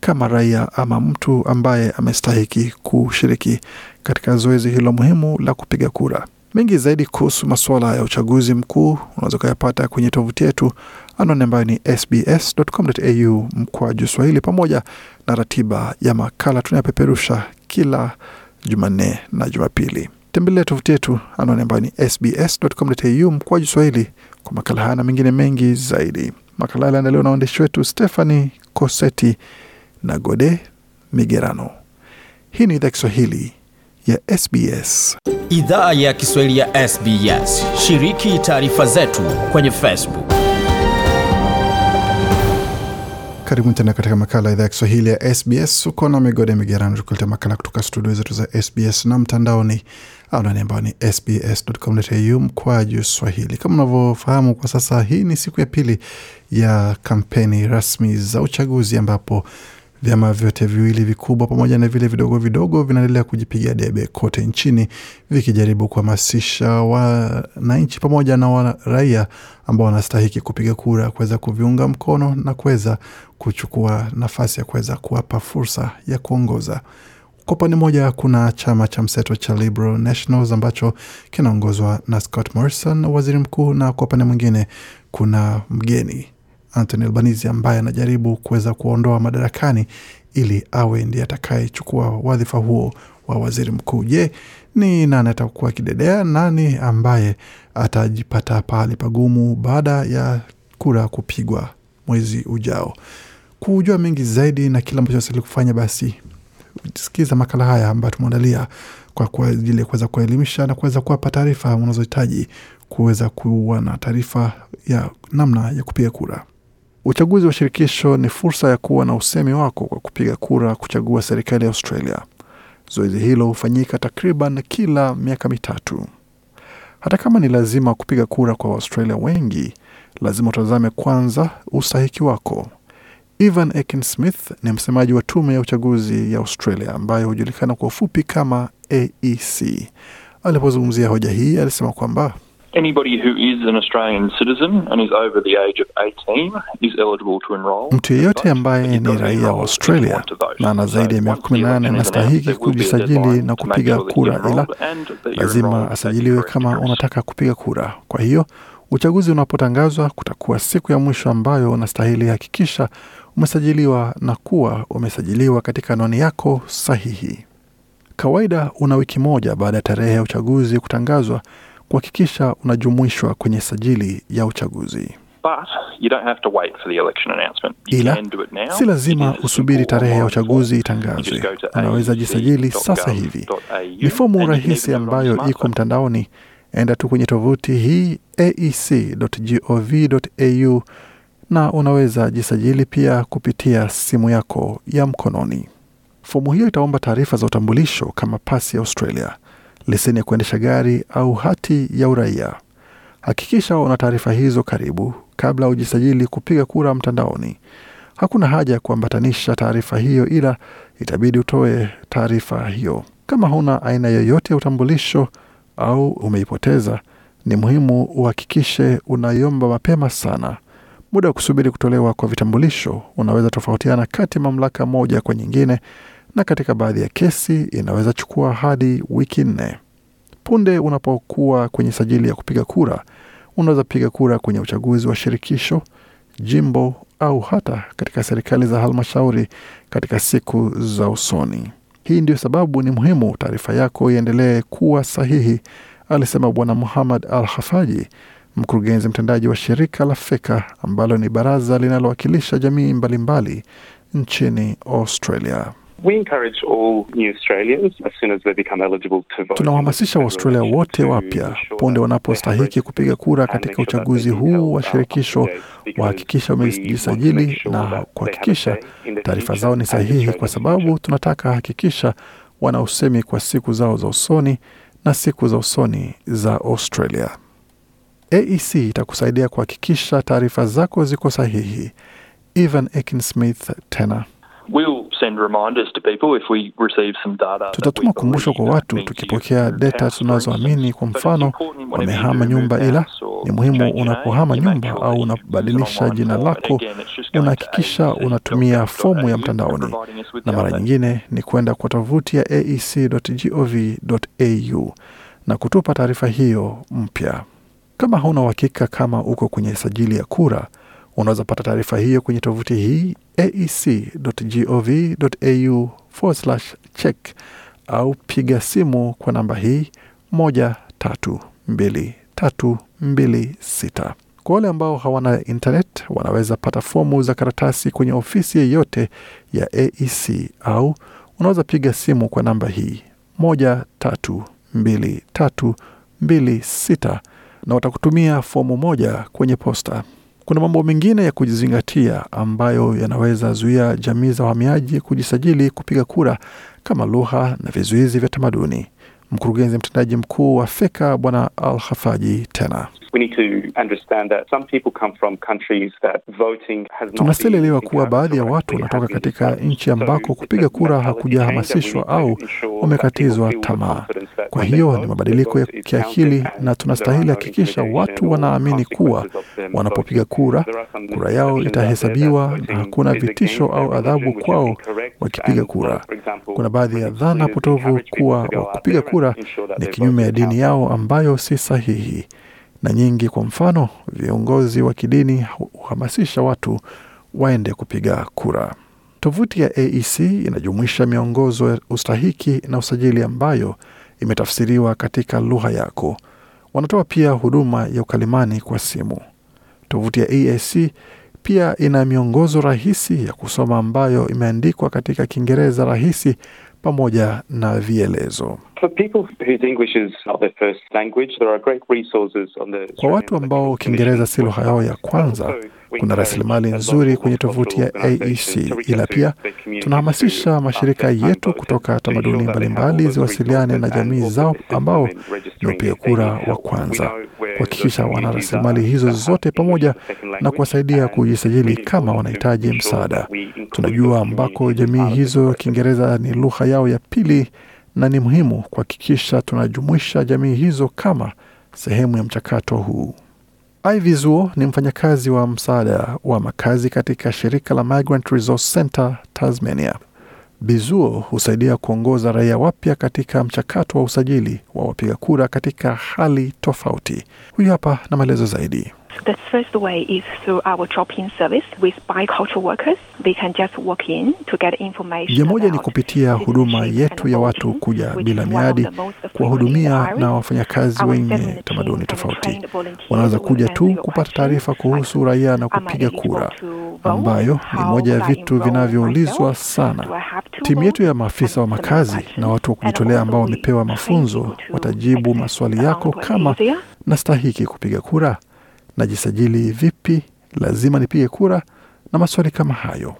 kama raia ama mtu ambaye amestahiki kushiriki katika zoezi hilo muhimu la kupiga kura. Mengi zaidi kuhusu masuala ya uchaguzi mkuu unaweza ukayapata kwenye tovuti yetu anwani ambayo ni sbs.com.au mkwaju Swahili, pamoja na ratiba ya makala tunayopeperusha kila Jumanne na Jumapili. Tembelea tovuti yetu anwani ambayo ni sbs.com.au mkwaju Swahili kwa makala haya na mengine mengi zaidi. Makala yaliandaliwa na waandishi wetu Stephanie Coseti na Gode Migerano. Hii ni idhaa Kiswahili ya SBS. Idhaa ya Kiswahili ya SBS. Shiriki taarifa zetu kwenye Facebook. Karibuni tena katika makala ya idhaa ya Kiswahili ya SBS. Uko na migode migerano, tukuletea makala kutoka studio zetu za SBS na mtandaoni anwani ambayo ni sbs.com.au mkwaju swahili. Kama unavyofahamu kwa sasa, hii ni siku ya pili ya kampeni rasmi za uchaguzi ambapo vyama vyote viwili vikubwa pamoja na vile vidogo vidogo vinaendelea kujipiga debe kote nchini vikijaribu kuhamasisha wananchi pamoja na waraia ambao wanastahiki kupiga kura kuweza kuviunga mkono na kuweza kuchukua nafasi ya kuweza kuwapa fursa ya kuongoza. Kwa upande mmoja kuna chama cha mseto cha Liberal Nationals ambacho kinaongozwa na Scott Morrison, waziri mkuu, na kwa upande mwingine kuna mgeni Anthony Albanese ambaye anajaribu kuweza kuondoa madarakani ili awe ndiye atakayechukua wadhifa huo wa waziri mkuu. Je, ni nani atakuwa kidedea? Nani ambaye atajipata pahali pagumu baada ya kura kupigwa mwezi ujao? Kujua mengi zaidi na kile ambacho asili kufanya, basi sikiza makala haya ambayo tumeandalia kwa ajili ya kuweza kuelimisha na kuweza kuwapa taarifa unazohitaji kuweza kuwa na taarifa ya namna ya kupiga kura. Uchaguzi wa shirikisho ni fursa ya kuwa na usemi wako kwa kupiga kura kuchagua serikali ya Australia. Zoezi hilo hufanyika takriban kila miaka mitatu. Hata kama ni lazima kupiga kura kwa Waustralia wengi, lazima utazame kwanza ustahiki wako. Evan Akin Smith ni msemaji wa tume ya uchaguzi ya Australia ambayo hujulikana kwa ufupi kama AEC. Alipozungumzia hoja hii, alisema kwamba Anybody who is an Australian citizen and is over the age of 18 is eligible to enroll. Mtu yeyote ambaye ni raia wa Australia na ana zaidi ya miaka kumi na anastahiki kujisajili na kupiga kura, ila lazima asajiliwe kama unataka kupiga kura. Kwa hiyo uchaguzi unapotangazwa, kutakuwa siku ya mwisho ambayo unastahili hakikisha umesajiliwa na kuwa umesajiliwa katika anwani yako sahihi. Kawaida una wiki moja baada ya tarehe ya uchaguzi kutangazwa kuhakikisha unajumuishwa kwenye sajili ya uchaguzi. But you don't have to wait for the election announcement. You Ila can do it now. si lazima usubiri tarehe ya uchaguzi itangazwe. Unaweza jisajili sasa hivi. Ni fomu rahisi ambayo iko mtandaoni. Enda tu kwenye tovuti hii aec.gov.au na unaweza jisajili pia kupitia simu yako ya mkononi. Fomu hiyo itaomba taarifa za utambulisho kama pasi ya Australia, leseni ya kuendesha gari au hati ya uraia. Hakikisha una taarifa hizo karibu kabla ujisajili kupiga kura mtandaoni. Hakuna haja ya kuambatanisha taarifa hiyo, ila itabidi utoe taarifa hiyo. Kama huna aina yoyote ya utambulisho au umeipoteza, ni muhimu uhakikishe unaiomba mapema sana. Muda wa kusubiri kutolewa kwa vitambulisho unaweza tofautiana kati mamlaka moja kwa nyingine, na katika baadhi ya kesi inaweza chukua hadi wiki nne. Punde unapokuwa kwenye sajili ya kupiga kura, unaweza piga kura kwenye uchaguzi wa shirikisho, jimbo au hata katika serikali za halmashauri katika siku za usoni. Hii ndio sababu ni muhimu taarifa yako iendelee kuwa sahihi alisema Bwana Muhammad Al Hafaji, mkurugenzi mtendaji wa shirika la Feka ambalo ni baraza linalowakilisha jamii mbalimbali mbali nchini Australia. We encourage all new Australians as soon as they become eligible to vote. Tunawahamasisha Waaustralia wote wapya punde wanapostahiki kupiga kura katika uchaguzi huu wa shirikisho wahakikisha wamejisajili na kuhakikisha taarifa zao ni sahihi, kwa sababu tunataka hakikisha wana usemi kwa siku zao za usoni na siku za usoni za Australia. AEC itakusaidia kuhakikisha taarifa zako ziko sahihi. Evan Ekinsmith tena Tutatuma kumbusho kwa watu tukipokea data tunazoamini. Kwa mfano, wamehama nyumba, ila ni muhimu unapohama nyumba au unabadilisha jina lako, unahakikisha unatumia fomu ya mtandaoni, na mara nyingine ni kwenda kwa tovuti ya aec.gov.au na kutupa taarifa hiyo mpya. Kama hauna uhakika kama uko kwenye sajili ya kura, unaweza pata taarifa hiyo kwenye tovuti hii aec.gov.au check au piga simu kwa namba hii moja tatu mbili tatu mbili sita. Kwa wale ambao hawana internet, wanaweza pata fomu za karatasi kwenye ofisi yeyote ya AEC au unaweza piga simu kwa namba hii moja tatu mbili tatu mbili sita na watakutumia fomu moja kwenye posta. Kuna mambo mengine ya kujizingatia ambayo yanaweza zuia jamii za wahamiaji kujisajili kupiga kura kama lugha na vizuizi vya tamaduni. Mkurugenzi mtendaji mkuu wa Feka Bwana Al Hafaji tena We need to understand that some people come from countries that voting has not tunastahili kuwa baadhi ya watu wanatoka katika nchi ambako kupiga kura hakujahamasishwa au wamekatizwa tamaa. Kwa hiyo ni mabadiliko ya kiakili, na tunastahili hakikisha watu wanaamini kuwa wanapopiga kura, kura yao itahesabiwa na hakuna vitisho au adhabu kwao wakipiga kura. Kuna baadhi ya dhana potovu kuwa wa kupiga kura ni kinyume ya dini yao ambayo si sahihi na nyingi. Kwa mfano, viongozi wa kidini huhamasisha watu waende kupiga kura. Tovuti ya AEC inajumuisha miongozo ya ustahiki na usajili ambayo imetafsiriwa katika lugha yako. Wanatoa pia huduma ya ukalimani kwa simu. Tovuti ya AEC pia ina miongozo rahisi ya kusoma ambayo imeandikwa katika Kiingereza rahisi pamoja na vielezo. For people whose English is not their first language, there are great resources on the Kwa watu ambao Kiingereza si lugha yao ya kwanza, kuna rasilimali nzuri kwenye tovuti ya AEC, ila pia tunahamasisha mashirika yetu kutoka tamaduni mbalimbali ziwasiliane na jamii zao ambao ni wapiga kura wa kwanza, kuhakikisha wana rasilimali hizo zote pamoja na kuwasaidia kujisajili kama wanahitaji msaada. Tunajua ambako jamii hizo Kiingereza ni lugha yao ya pili na ni muhimu kuhakikisha tunajumuisha jamii hizo kama sehemu ya mchakato huu. Ivy Zuo ni mfanyakazi wa msaada wa makazi katika shirika la Migrant Resource Center Tasmania. Bizuo husaidia kuongoza raia wapya katika mchakato wa usajili wa wapiga kura katika hali tofauti. Huyu hapa na maelezo zaidi. The first way is through our drop-in service with bicultural workers. They can just walk in to get information. Njia moja ni kupitia huduma yetu ya watu kuja bila miadi, kuwahudumia na wafanyakazi wenye tamaduni tofauti. Wanaweza kuja tu kupata taarifa kuhusu raia na kupiga kura, ambayo ni moja ya vitu vinavyoulizwa sana. Timu yetu ya maafisa wa makazi na watu wa kujitolea ambao wamepewa mafunzo watajibu maswali yako kama nastahiki kupiga kura najisajili vipi, lazima nipige kura na maswali kama hayo.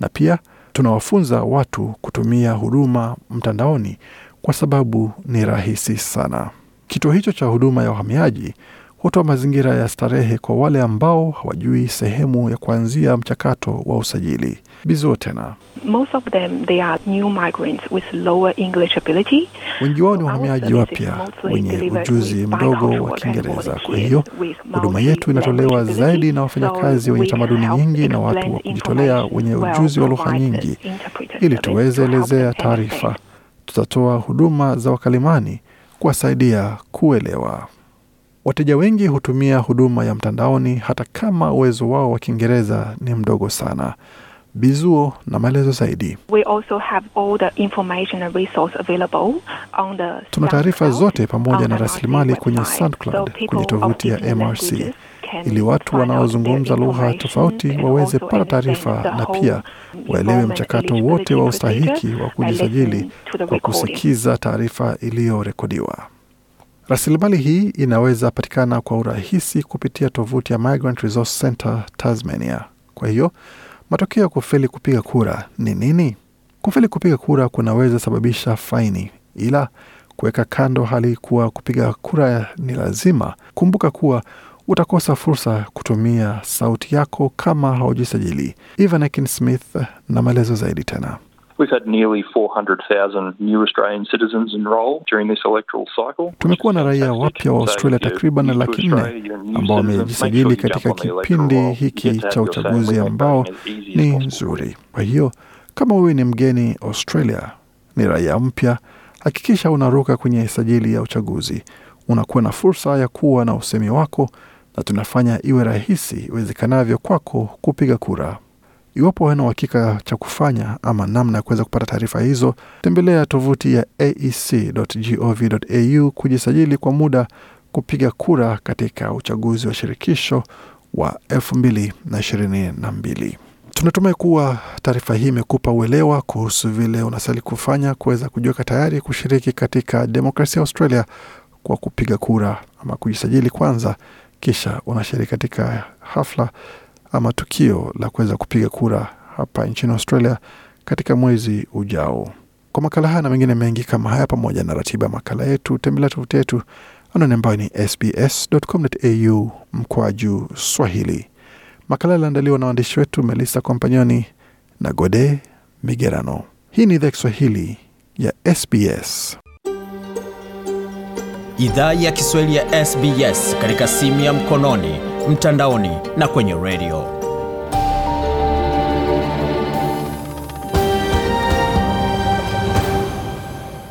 Na pia tunawafunza watu kutumia huduma mtandaoni kwa sababu ni rahisi sana. Kituo hicho cha huduma ya uhamiaji hutoa mazingira ya starehe kwa wale ambao hawajui sehemu ya kuanzia mchakato wa usajili. Bizuo tena Most of them, they are new migrants with lower English ability. wengi wao ni wahamiaji wapya wenye ujuzi mdogo wa Kiingereza. Kwa hiyo huduma yetu inatolewa zaidi na wafanyakazi wenye tamaduni nyingi na watu wa kujitolea wenye ujuzi wa lugha nyingi, ili tuweze elezea taarifa. Tutatoa huduma za wakalimani kuwasaidia kuelewa. Wateja wengi hutumia huduma ya mtandaoni hata kama uwezo wao wa Kiingereza ni mdogo sana. Bizuo na maelezo zaidi. We also have all the information and resource available on the Tuna taarifa zote pamoja na rasilimali kwenye. SoundCloud So kwenye tovuti ya MRC ili watu wanaozungumza lugha tofauti waweze pata taarifa na pia waelewe mchakato wote wa ustahiki wa kujisajili kwa kusikiza taarifa iliyorekodiwa. Rasilimali hii inaweza patikana kwa urahisi kupitia tovuti ya Migrant Resource Center Tasmania. Kwa hiyo matokeo ya kufeli kupiga kura ni nini? Kufeli kupiga kura kunaweza sababisha faini, ila kuweka kando hali kuwa kupiga kura ni lazima. Kumbuka kuwa utakosa fursa kutumia sauti yako kama haujisajili. Ivan Smith na maelezo zaidi tena. We've had nearly 400,000 new Australian citizens enrol during this electoral cycle. Tumekuwa na raia wapya wa Australia takriban laki nne ambao wamejisajili katika kipindi hiki cha uchaguzi ambao ni nzuri. Kwa hiyo kama wewe ni mgeni Australia, ni raia mpya, hakikisha unaruka kwenye sajili ya uchaguzi. Unakuwa na fursa ya kuwa na usemi wako, na tunafanya iwe rahisi iwezekanavyo kwako kupiga kura. Iwapo hana uhakika cha kufanya ama namna ya kuweza kupata taarifa hizo, tembelea tovuti ya aec.gov.au kujisajili kwa muda kupiga kura katika uchaguzi wa shirikisho wa 2022. Tunatumai kuwa taarifa hii imekupa uelewa kuhusu vile unastahili kufanya kuweza kujiweka tayari kushiriki katika demokrasia ya Australia kwa kupiga kura ama kujisajili kwanza, kisha unashiriki katika hafla ama tukio la kuweza kupiga kura hapa nchini Australia katika mwezi ujao. Kwa makala haya na mengine mengi kama haya, pamoja na ratiba ya makala yetu, tembelea tovuti yetu anwani ambayo ni sbs.com.au mkwaju Swahili. Makala yaliandaliwa na waandishi wetu Melissa Kompanyoni na Gode Migerano. Hii ni idhaa Kiswahili ya SBS. Idhaa ya Kiswahili ya SBS katika simu ya mkononi, mtandaoni na kwenye redio.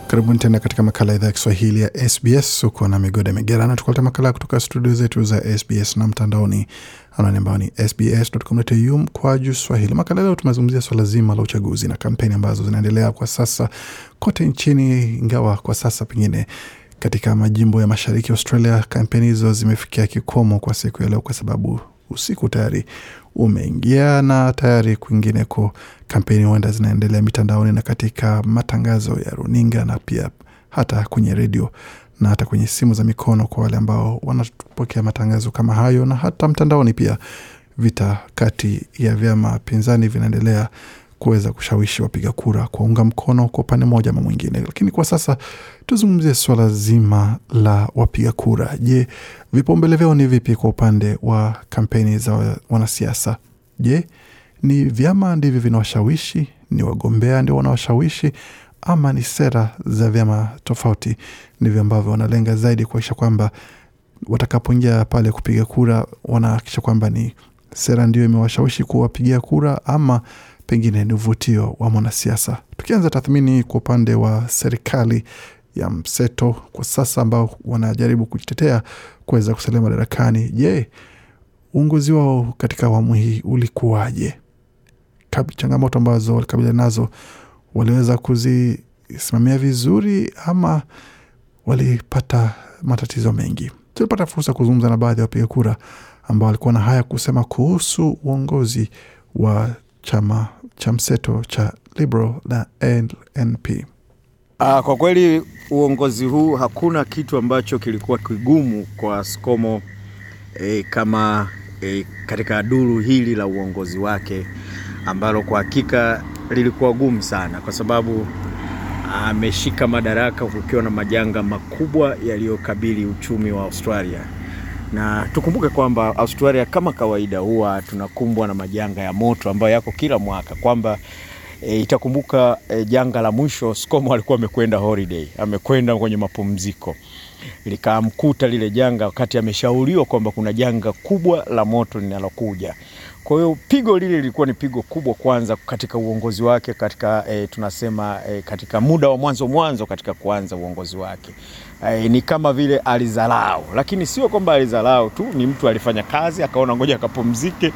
Karibuni tena katika makala ya idhaa ya Kiswahili ya SBS. Uko na migode migerana, tukuleta makala kutoka studio zetu za SBS na mtandaoni, anwani ambayo ni sbs.com.au mkwaju swahili. Makala leo tumezungumzia swala zima la uchaguzi na kampeni ambazo zinaendelea kwa sasa kote nchini, ingawa kwa sasa pengine katika majimbo ya mashariki Australia kampeni hizo zimefikia kikomo kwa siku ya leo, kwa sababu usiku tayari umeingia na tayari kwingineko kampeni huenda zinaendelea mitandaoni na katika matangazo ya runinga na pia hata kwenye redio na hata kwenye simu za mikono kwa wale ambao wanapokea matangazo kama hayo, na hata mtandaoni pia. Vita kati ya vyama pinzani vinaendelea kuweza kushawishi wapiga kura kuwaunga mkono kwa upande mmoja ama mwingine. Lakini kwa sasa tuzungumzie swala zima la wapiga kura. Je, vipaumbele vyao ni vipi kwa upande wa kampeni za wanasiasa? Je, ni vyama ndivyo vinawashawishi? Ni wagombea ndio wanawashawishi, ama ni sera za vyama tofauti ndivyo ambavyo wanalenga zaidi kuakisha kwamba watakapoingia pale kupiga kura wanahakikisha kwamba ni sera ndio imewashawishi kuwapigia kura ama pengine ni uvutio wa mwanasiasa. Tukianza tathmini kwa upande wa serikali ya mseto kwa sasa, ambao wanajaribu kujitetea kuweza kusalia madarakani. Je, uongozi wao katika awamu hii ulikuwaje? Changamoto ambazo walikabiliana nazo waliweza kuzisimamia vizuri ama walipata matatizo mengi? Tulipata fursa kuzungumza na baadhi ya wapiga kura ambao walikuwa na haya kusema kuhusu uongozi wa chama cha mseto cha Liberal na LNP. Aa, kwa kweli uongozi huu hakuna kitu ambacho kilikuwa kigumu kwa Skomo e, kama e, katika duru hili la uongozi wake ambalo kwa hakika lilikuwa gumu sana, kwa sababu ameshika madaraka kukiwa na majanga makubwa yaliyokabili uchumi wa Australia na tukumbuke kwamba Australia kama kawaida huwa tunakumbwa na majanga ya moto ambayo yako kila mwaka, kwamba e, itakumbuka e, janga la mwisho ScoMo alikuwa amekwenda holiday, amekwenda kwenye mapumziko, likamkuta lile janga wakati ameshauriwa kwamba kuna janga kubwa la moto linalokuja. Kwa hiyo pigo lile lilikuwa ni pigo kubwa kwanza katika uongozi wake katika e, tunasema e, katika muda wa mwanzo mwanzo katika kuanza uongozi wake e, ni kama vile alizalau, lakini sio kwamba alizalau tu, ni mtu alifanya kazi akaona ngoja akapumzike.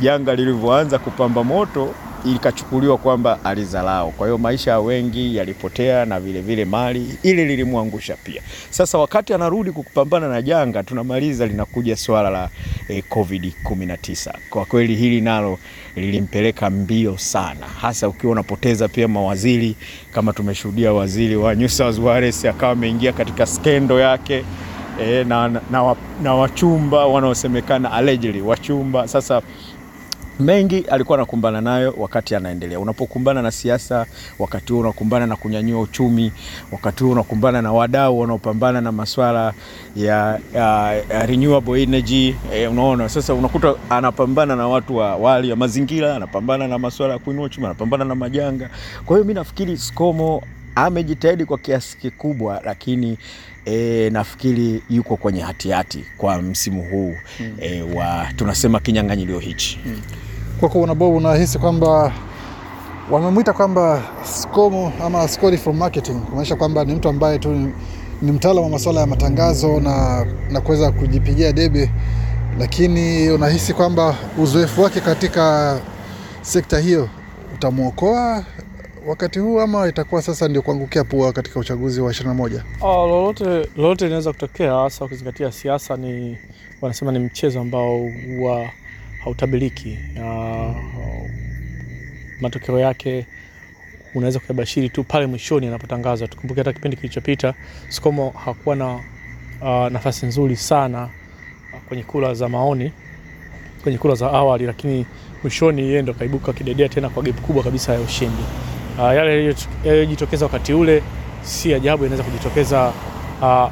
Janga lilivyoanza kupamba moto ikachukuliwa kwamba alizalao. Kwa hiyo maisha ya wengi yalipotea na vile vile mali ile lilimwangusha pia. Sasa wakati anarudi kupambana na janga, tunamaliza linakuja swala la eh, COVID 19. Kwa kweli hili nalo lilimpeleka mbio sana, hasa ukiwa unapoteza pia mawaziri kama tumeshuhudia waziri wa New South Wales akawa ameingia katika skendo yake eh, na, na, na, na wachumba wanaosemekana allegedly wachumba. Sasa mengi alikuwa anakumbana nayo wakati anaendelea. Unapokumbana na siasa, wakati huo unakumbana na kunyanyua uchumi, wakati huo unakumbana na wadau wanaopambana na maswala ya, ya, ya renewable energy e, unaona sasa, unakuta anapambana na watu wa wali ya mazingira, anapambana na maswala ya kuinua uchumi, anapambana na majanga. Kwa hiyo mi nafikiri Skomo amejitahidi kwa kiasi kikubwa, lakini e, nafikiri yuko kwenye hatihati kwa msimu huu Mm. e, wa tunasema kinyang'anyilio hichi Kwako bwana Bob, unahisi kwamba wamemwita kwamba Skomo ama Scori from marketing, kumaanisha kwamba ni mtu ambaye tu ni- mtaalamu wa masuala ya matangazo na, na kuweza kujipigia debe, lakini unahisi kwamba uzoefu wake katika sekta hiyo utamwokoa wakati huu ama itakuwa sasa ndio kuangukia pua katika uchaguzi wa 21? Oh, lolote lolote linaweza kutokea, hasa ukizingatia siasa ni wanasema ni mchezo ambao huwa hautabiriki. Uh, matokeo yake unaweza kuyabashiri tu pale mwishoni anapotangaza Tukumbuke hata kipindi kilichopita Skomo hakuwa na uh, nafasi nzuri sana kwenye kura za maoni, kwenye kura za awali, lakini mwishoni yeye ndo kaibuka kidedea tena kwa gap kubwa kabisa ya ushindi. Uh, yale yaliyo- yaliyojitokeza wakati ule si ajabu yanaweza kujitokeza uh,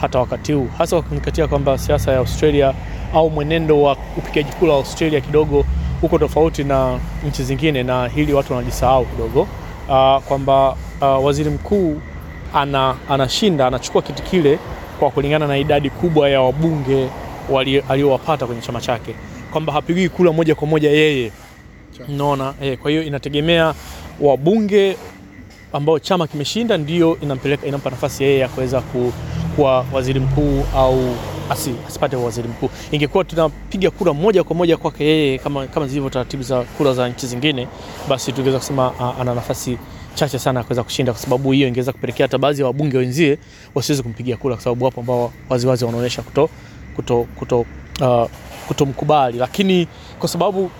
hata wakati huu, hasa ukizingatia kwamba siasa ya Australia au mwenendo wa upigaji kura wa Australia kidogo uko tofauti na nchi zingine, na hili watu wanajisahau kidogo. Uh, kwamba uh, waziri mkuu ana, anashinda anachukua kiti kile kwa kulingana na idadi kubwa ya wabunge aliowapata kwenye chama chake, kwamba hapigii kura moja kwa moja yeye. Unaona? Eh, kwa hiyo inategemea wabunge ambao chama kimeshinda ndio inampeleka inampa nafasi yeye ya kuweza ku, kuwa waziri mkuu au asi, asipate waziri mkuu. Ingekuwa tunapiga kura moja kwa moja kwake yeye kama, kama zilivyo taratibu za kura za nchi zingine, basi tungeweza kusema ana nafasi chache sana kuweza kushinda, kwa sababu hiyo ingeweza kupelekea hata baadhi ya wabunge wenzie wasiweze kumpigia kura, kwa sababu wapo ambao waziwazi wanaonyesha kuto, kuto, kuto, uh, kutomkubali, lakini kwa sababu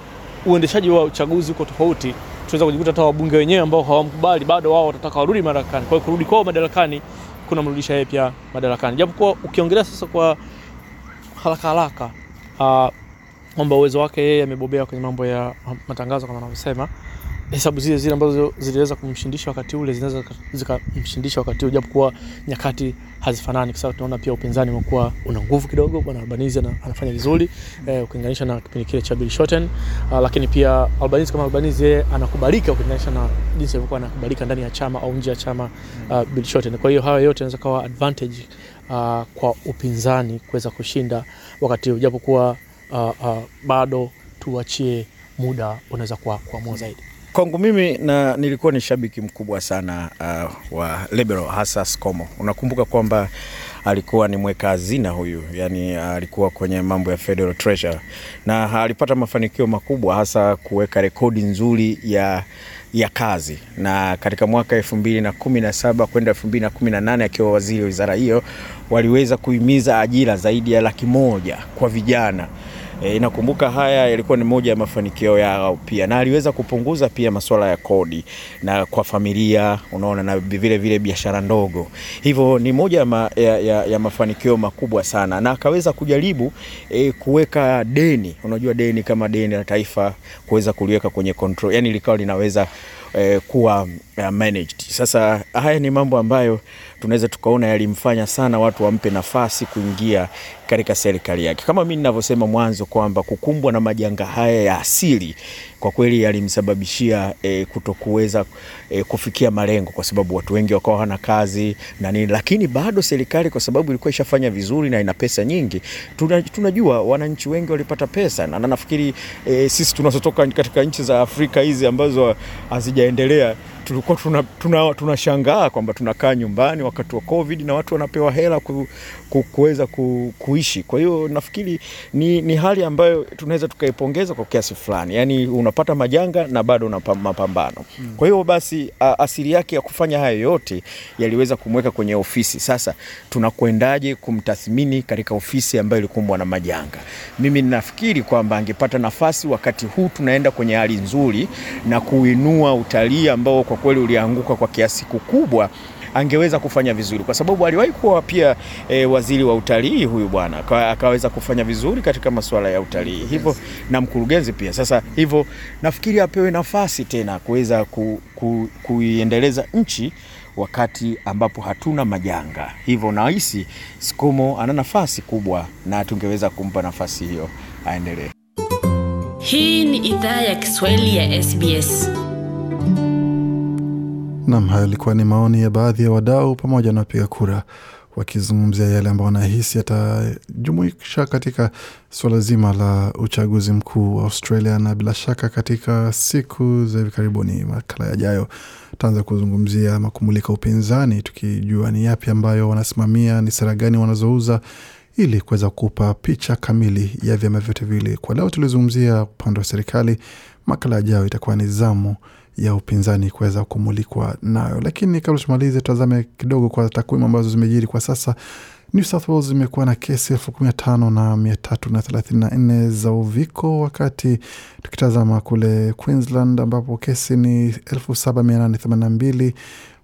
uendeshaji wa uchaguzi uko tofauti, tunaweza kujikuta hata wabunge wenyewe ambao hawamkubali bado wao watataka warudi madarakani. Kwa hiyo kurudi kwao madarakani kunamrudisha yeye pia madarakani, japokuwa ukiongelea sasa kwa haraka haraka kwamba kwamba uwezo wake yeye amebobea kwenye mambo ya matangazo kama anavyosema, hesabu zile zile ambazo ziliweza kumshindisha wakati ule zinaweza zikamshindisha wakati huu, japokuwa nyakati hazifanani, kwa sababu tunaona pia upinzani umekuwa una nguvu kidogo. Bwana Albanese anafanya vizuri eh, ukilinganisha na kipindi kile cha Bill Shorten uh, lakini pia Albanese kama Albanese yeye anakubalika ukilinganisha na jinsi alivyokuwa anakubalika ndani ya chama au nje ya chama uh, Bill Shorten. Kwa hiyo haya yote yanaweza kuwa advantage uh, kwa upinzani kuweza kushinda wakati huu, japokuwa uh, uh, bado tuachie muda unaweza kuamua zaidi. Kwangu mimi na nilikuwa ni shabiki mkubwa sana uh, wa Liberal hasa Skomo. Unakumbuka kwamba alikuwa ni mweka hazina huyu, yani alikuwa kwenye mambo ya Federal Treasury na alipata mafanikio makubwa hasa kuweka rekodi nzuri ya ya kazi na katika mwaka elfu mbili na kumi na saba kwenda elfu mbili na kumi na nane akiwa waziri wa wizara hiyo waliweza kuhimiza ajira zaidi ya laki moja kwa vijana. E, nakumbuka haya yalikuwa ni moja ya mafanikio yao pia, na aliweza kupunguza pia masuala ya kodi na kwa familia, unaona, na vile vile biashara ndogo. Hivyo ni moja ya, ma, ya, ya, ya mafanikio makubwa sana, na akaweza kujaribu e, kuweka deni, unajua deni kama deni la taifa, kuweza kuliweka kwenye control, yani likawa linaweza e, kuwa uh, managed. Sasa haya ni mambo ambayo tunaweza tukaona yalimfanya sana watu wampe nafasi kuingia katika serikali yake, kama mimi ninavyosema mwanzo kwamba kukumbwa na majanga haya ya asili kwa kweli yalimsababishia e, kutokuweza e, kufikia malengo, kwa sababu watu wengi wakawa hana kazi na nini, lakini bado serikali kwa sababu ilikuwa ishafanya vizuri na ina pesa nyingi, tuna, tunajua wananchi wengi walipata pesa. Na nafikiri e, sisi tunazotoka katika nchi za Afrika hizi ambazo hazijaendelea tulikuwa tunashangaa tuna, tuna, kwamba tunakaa nyumbani wakati wa covid na watu wanapewa hela ku, ku, kuweza ku, kuishi. Kwa hiyo nafikiri ni, ni hali ambayo tunaweza tukaipongeza kwa kiasi fulani. Yaani unapata majanga na bado una mapambano. Hmm. kwa hiyo basi a, asili yake ya kufanya hayo yote yaliweza kumweka kwenye ofisi. Sasa tunakwendaje kumtathmini katika ofisi ambayo ilikumbwa na majanga? Mimi nafikiri kwamba angepata nafasi wakati huu tunaenda kwenye hali nzuri na kuinua utalii ambao kwa kweli ulianguka kwa kiasi kikubwa angeweza kufanya vizuri kwa sababu aliwahi kuwa pia e, waziri wa utalii huyu bwana akaweza kufanya vizuri katika masuala ya utalii. Hivyo na mkurugenzi pia. Sasa hivyo nafikiri apewe nafasi tena kuweza ku, ku, kuiendeleza nchi wakati ambapo hatuna majanga. Hivyo nahisi Skomo ana nafasi kubwa na tungeweza kumpa nafasi hiyo aendelee. Hii ni idhaa ya Kiswahili ya SBS. Nam, hayo ilikuwa ni maoni ya baadhi ya wadau pamoja na wapiga kura wakizungumzia yale ambayo wanahisi yatajumuisha katika suala zima la uchaguzi mkuu wa Australia, na bila shaka katika siku za hivi karibuni, makala yajayo, taanza kuzungumzia ama kumulika upinzani, tukijua ni yapi ambayo wanasimamia, ni sera gani wanazouza ili kuweza kupa picha kamili ya vyama vyote viwili. Kwa leo tulizungumzia upande wa serikali, makala yajayo itakuwa ni zamu ya upinzani kuweza kumulikwa nayo. Lakini kabla tumalize, tazame kidogo kwa takwimu ambazo zimejiri kwa sasa. New South Wales imekuwa na kesi elfu kumi na tano na mia tatu na thelathini na nne za uviko, wakati tukitazama kule Queensland ambapo kesi ni elfu saba mia nane themanini na mbili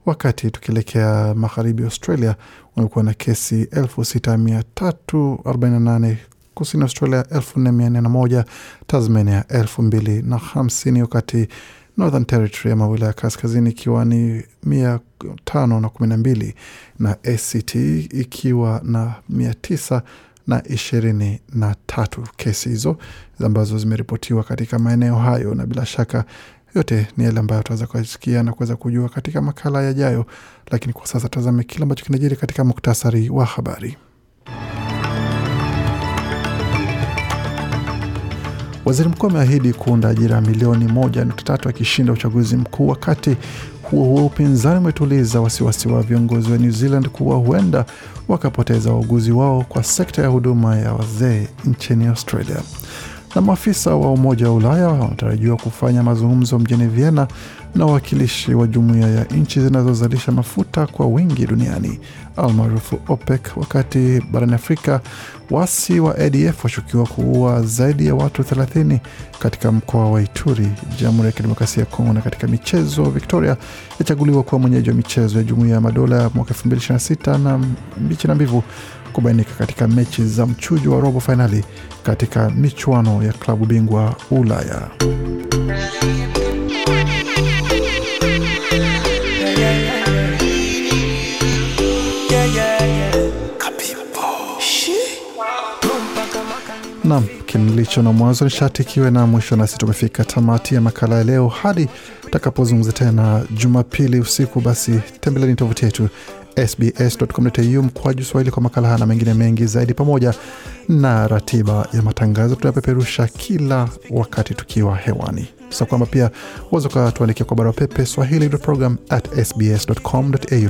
wakati tukielekea magharibi Australia wamekuwa na kesi elfu sita mia tatu arobaini na nane kusini Australia elfu nne mia nne na moja Tasmania elfu mbili na hamsini wakati Northern Territory ama wilaya kaskazini ikiwa ni mia tano na kumi na mbili na ACT ikiwa na mia tisa na ishirini na tatu kesi hizo ambazo zimeripotiwa katika maeneo hayo, na bila shaka yote ni yale ambayo tutaweza kusikia na kuweza kujua katika makala yajayo, lakini kwa sasa tazame kile ambacho kinajiri katika muktasari wa habari. Waziri mkuu ameahidi kuunda ajira milioni moja nukta tatu akishinda uchaguzi mkuu. Wakati huo huo, upinzani umetuliza wasiwasi wa viongozi wa New Zealand kuwa huenda wakapoteza wauguzi wao kwa sekta ya huduma ya wazee nchini Australia. Na maafisa wa Umoja wa Ulaya wanatarajiwa kufanya mazungumzo mjini Vienna na wawakilishi wa jumuiya ya nchi zinazozalisha mafuta kwa wingi duniani almaarufu OPEC, wakati barani Afrika wasi wa ADF washukiwa kuua zaidi ya watu 30 katika mkoa wa Ituri, Jamhuri ya Kidemokrasia ya Kongo. Na katika michezo, Victoria yachaguliwa kuwa mwenyeji wa michezo ya Jumuiya ya Madola mwaka 2026 na mbichi na mbivu kubainika katika mechi za mchujo wa robo fainali katika michuano ya klabu bingwa Ulaya. Nam kilicho na mwanzo nishati ikiwe na mwisho, nasi tumefika tamati ya makala ya leo. Hadi tutakapozungumza tena Jumapili usiku, basi tembeleni tovuti yetu sbs.com.au mkwaju Swahili kwa makala haya na mengine mengi zaidi, pamoja na ratiba ya matangazo tunayopeperusha kila wakati tukiwa hewani. Sa kwamba pia waweza ukatuandikia kwa barua pepe swahili.program at sbs.com.au.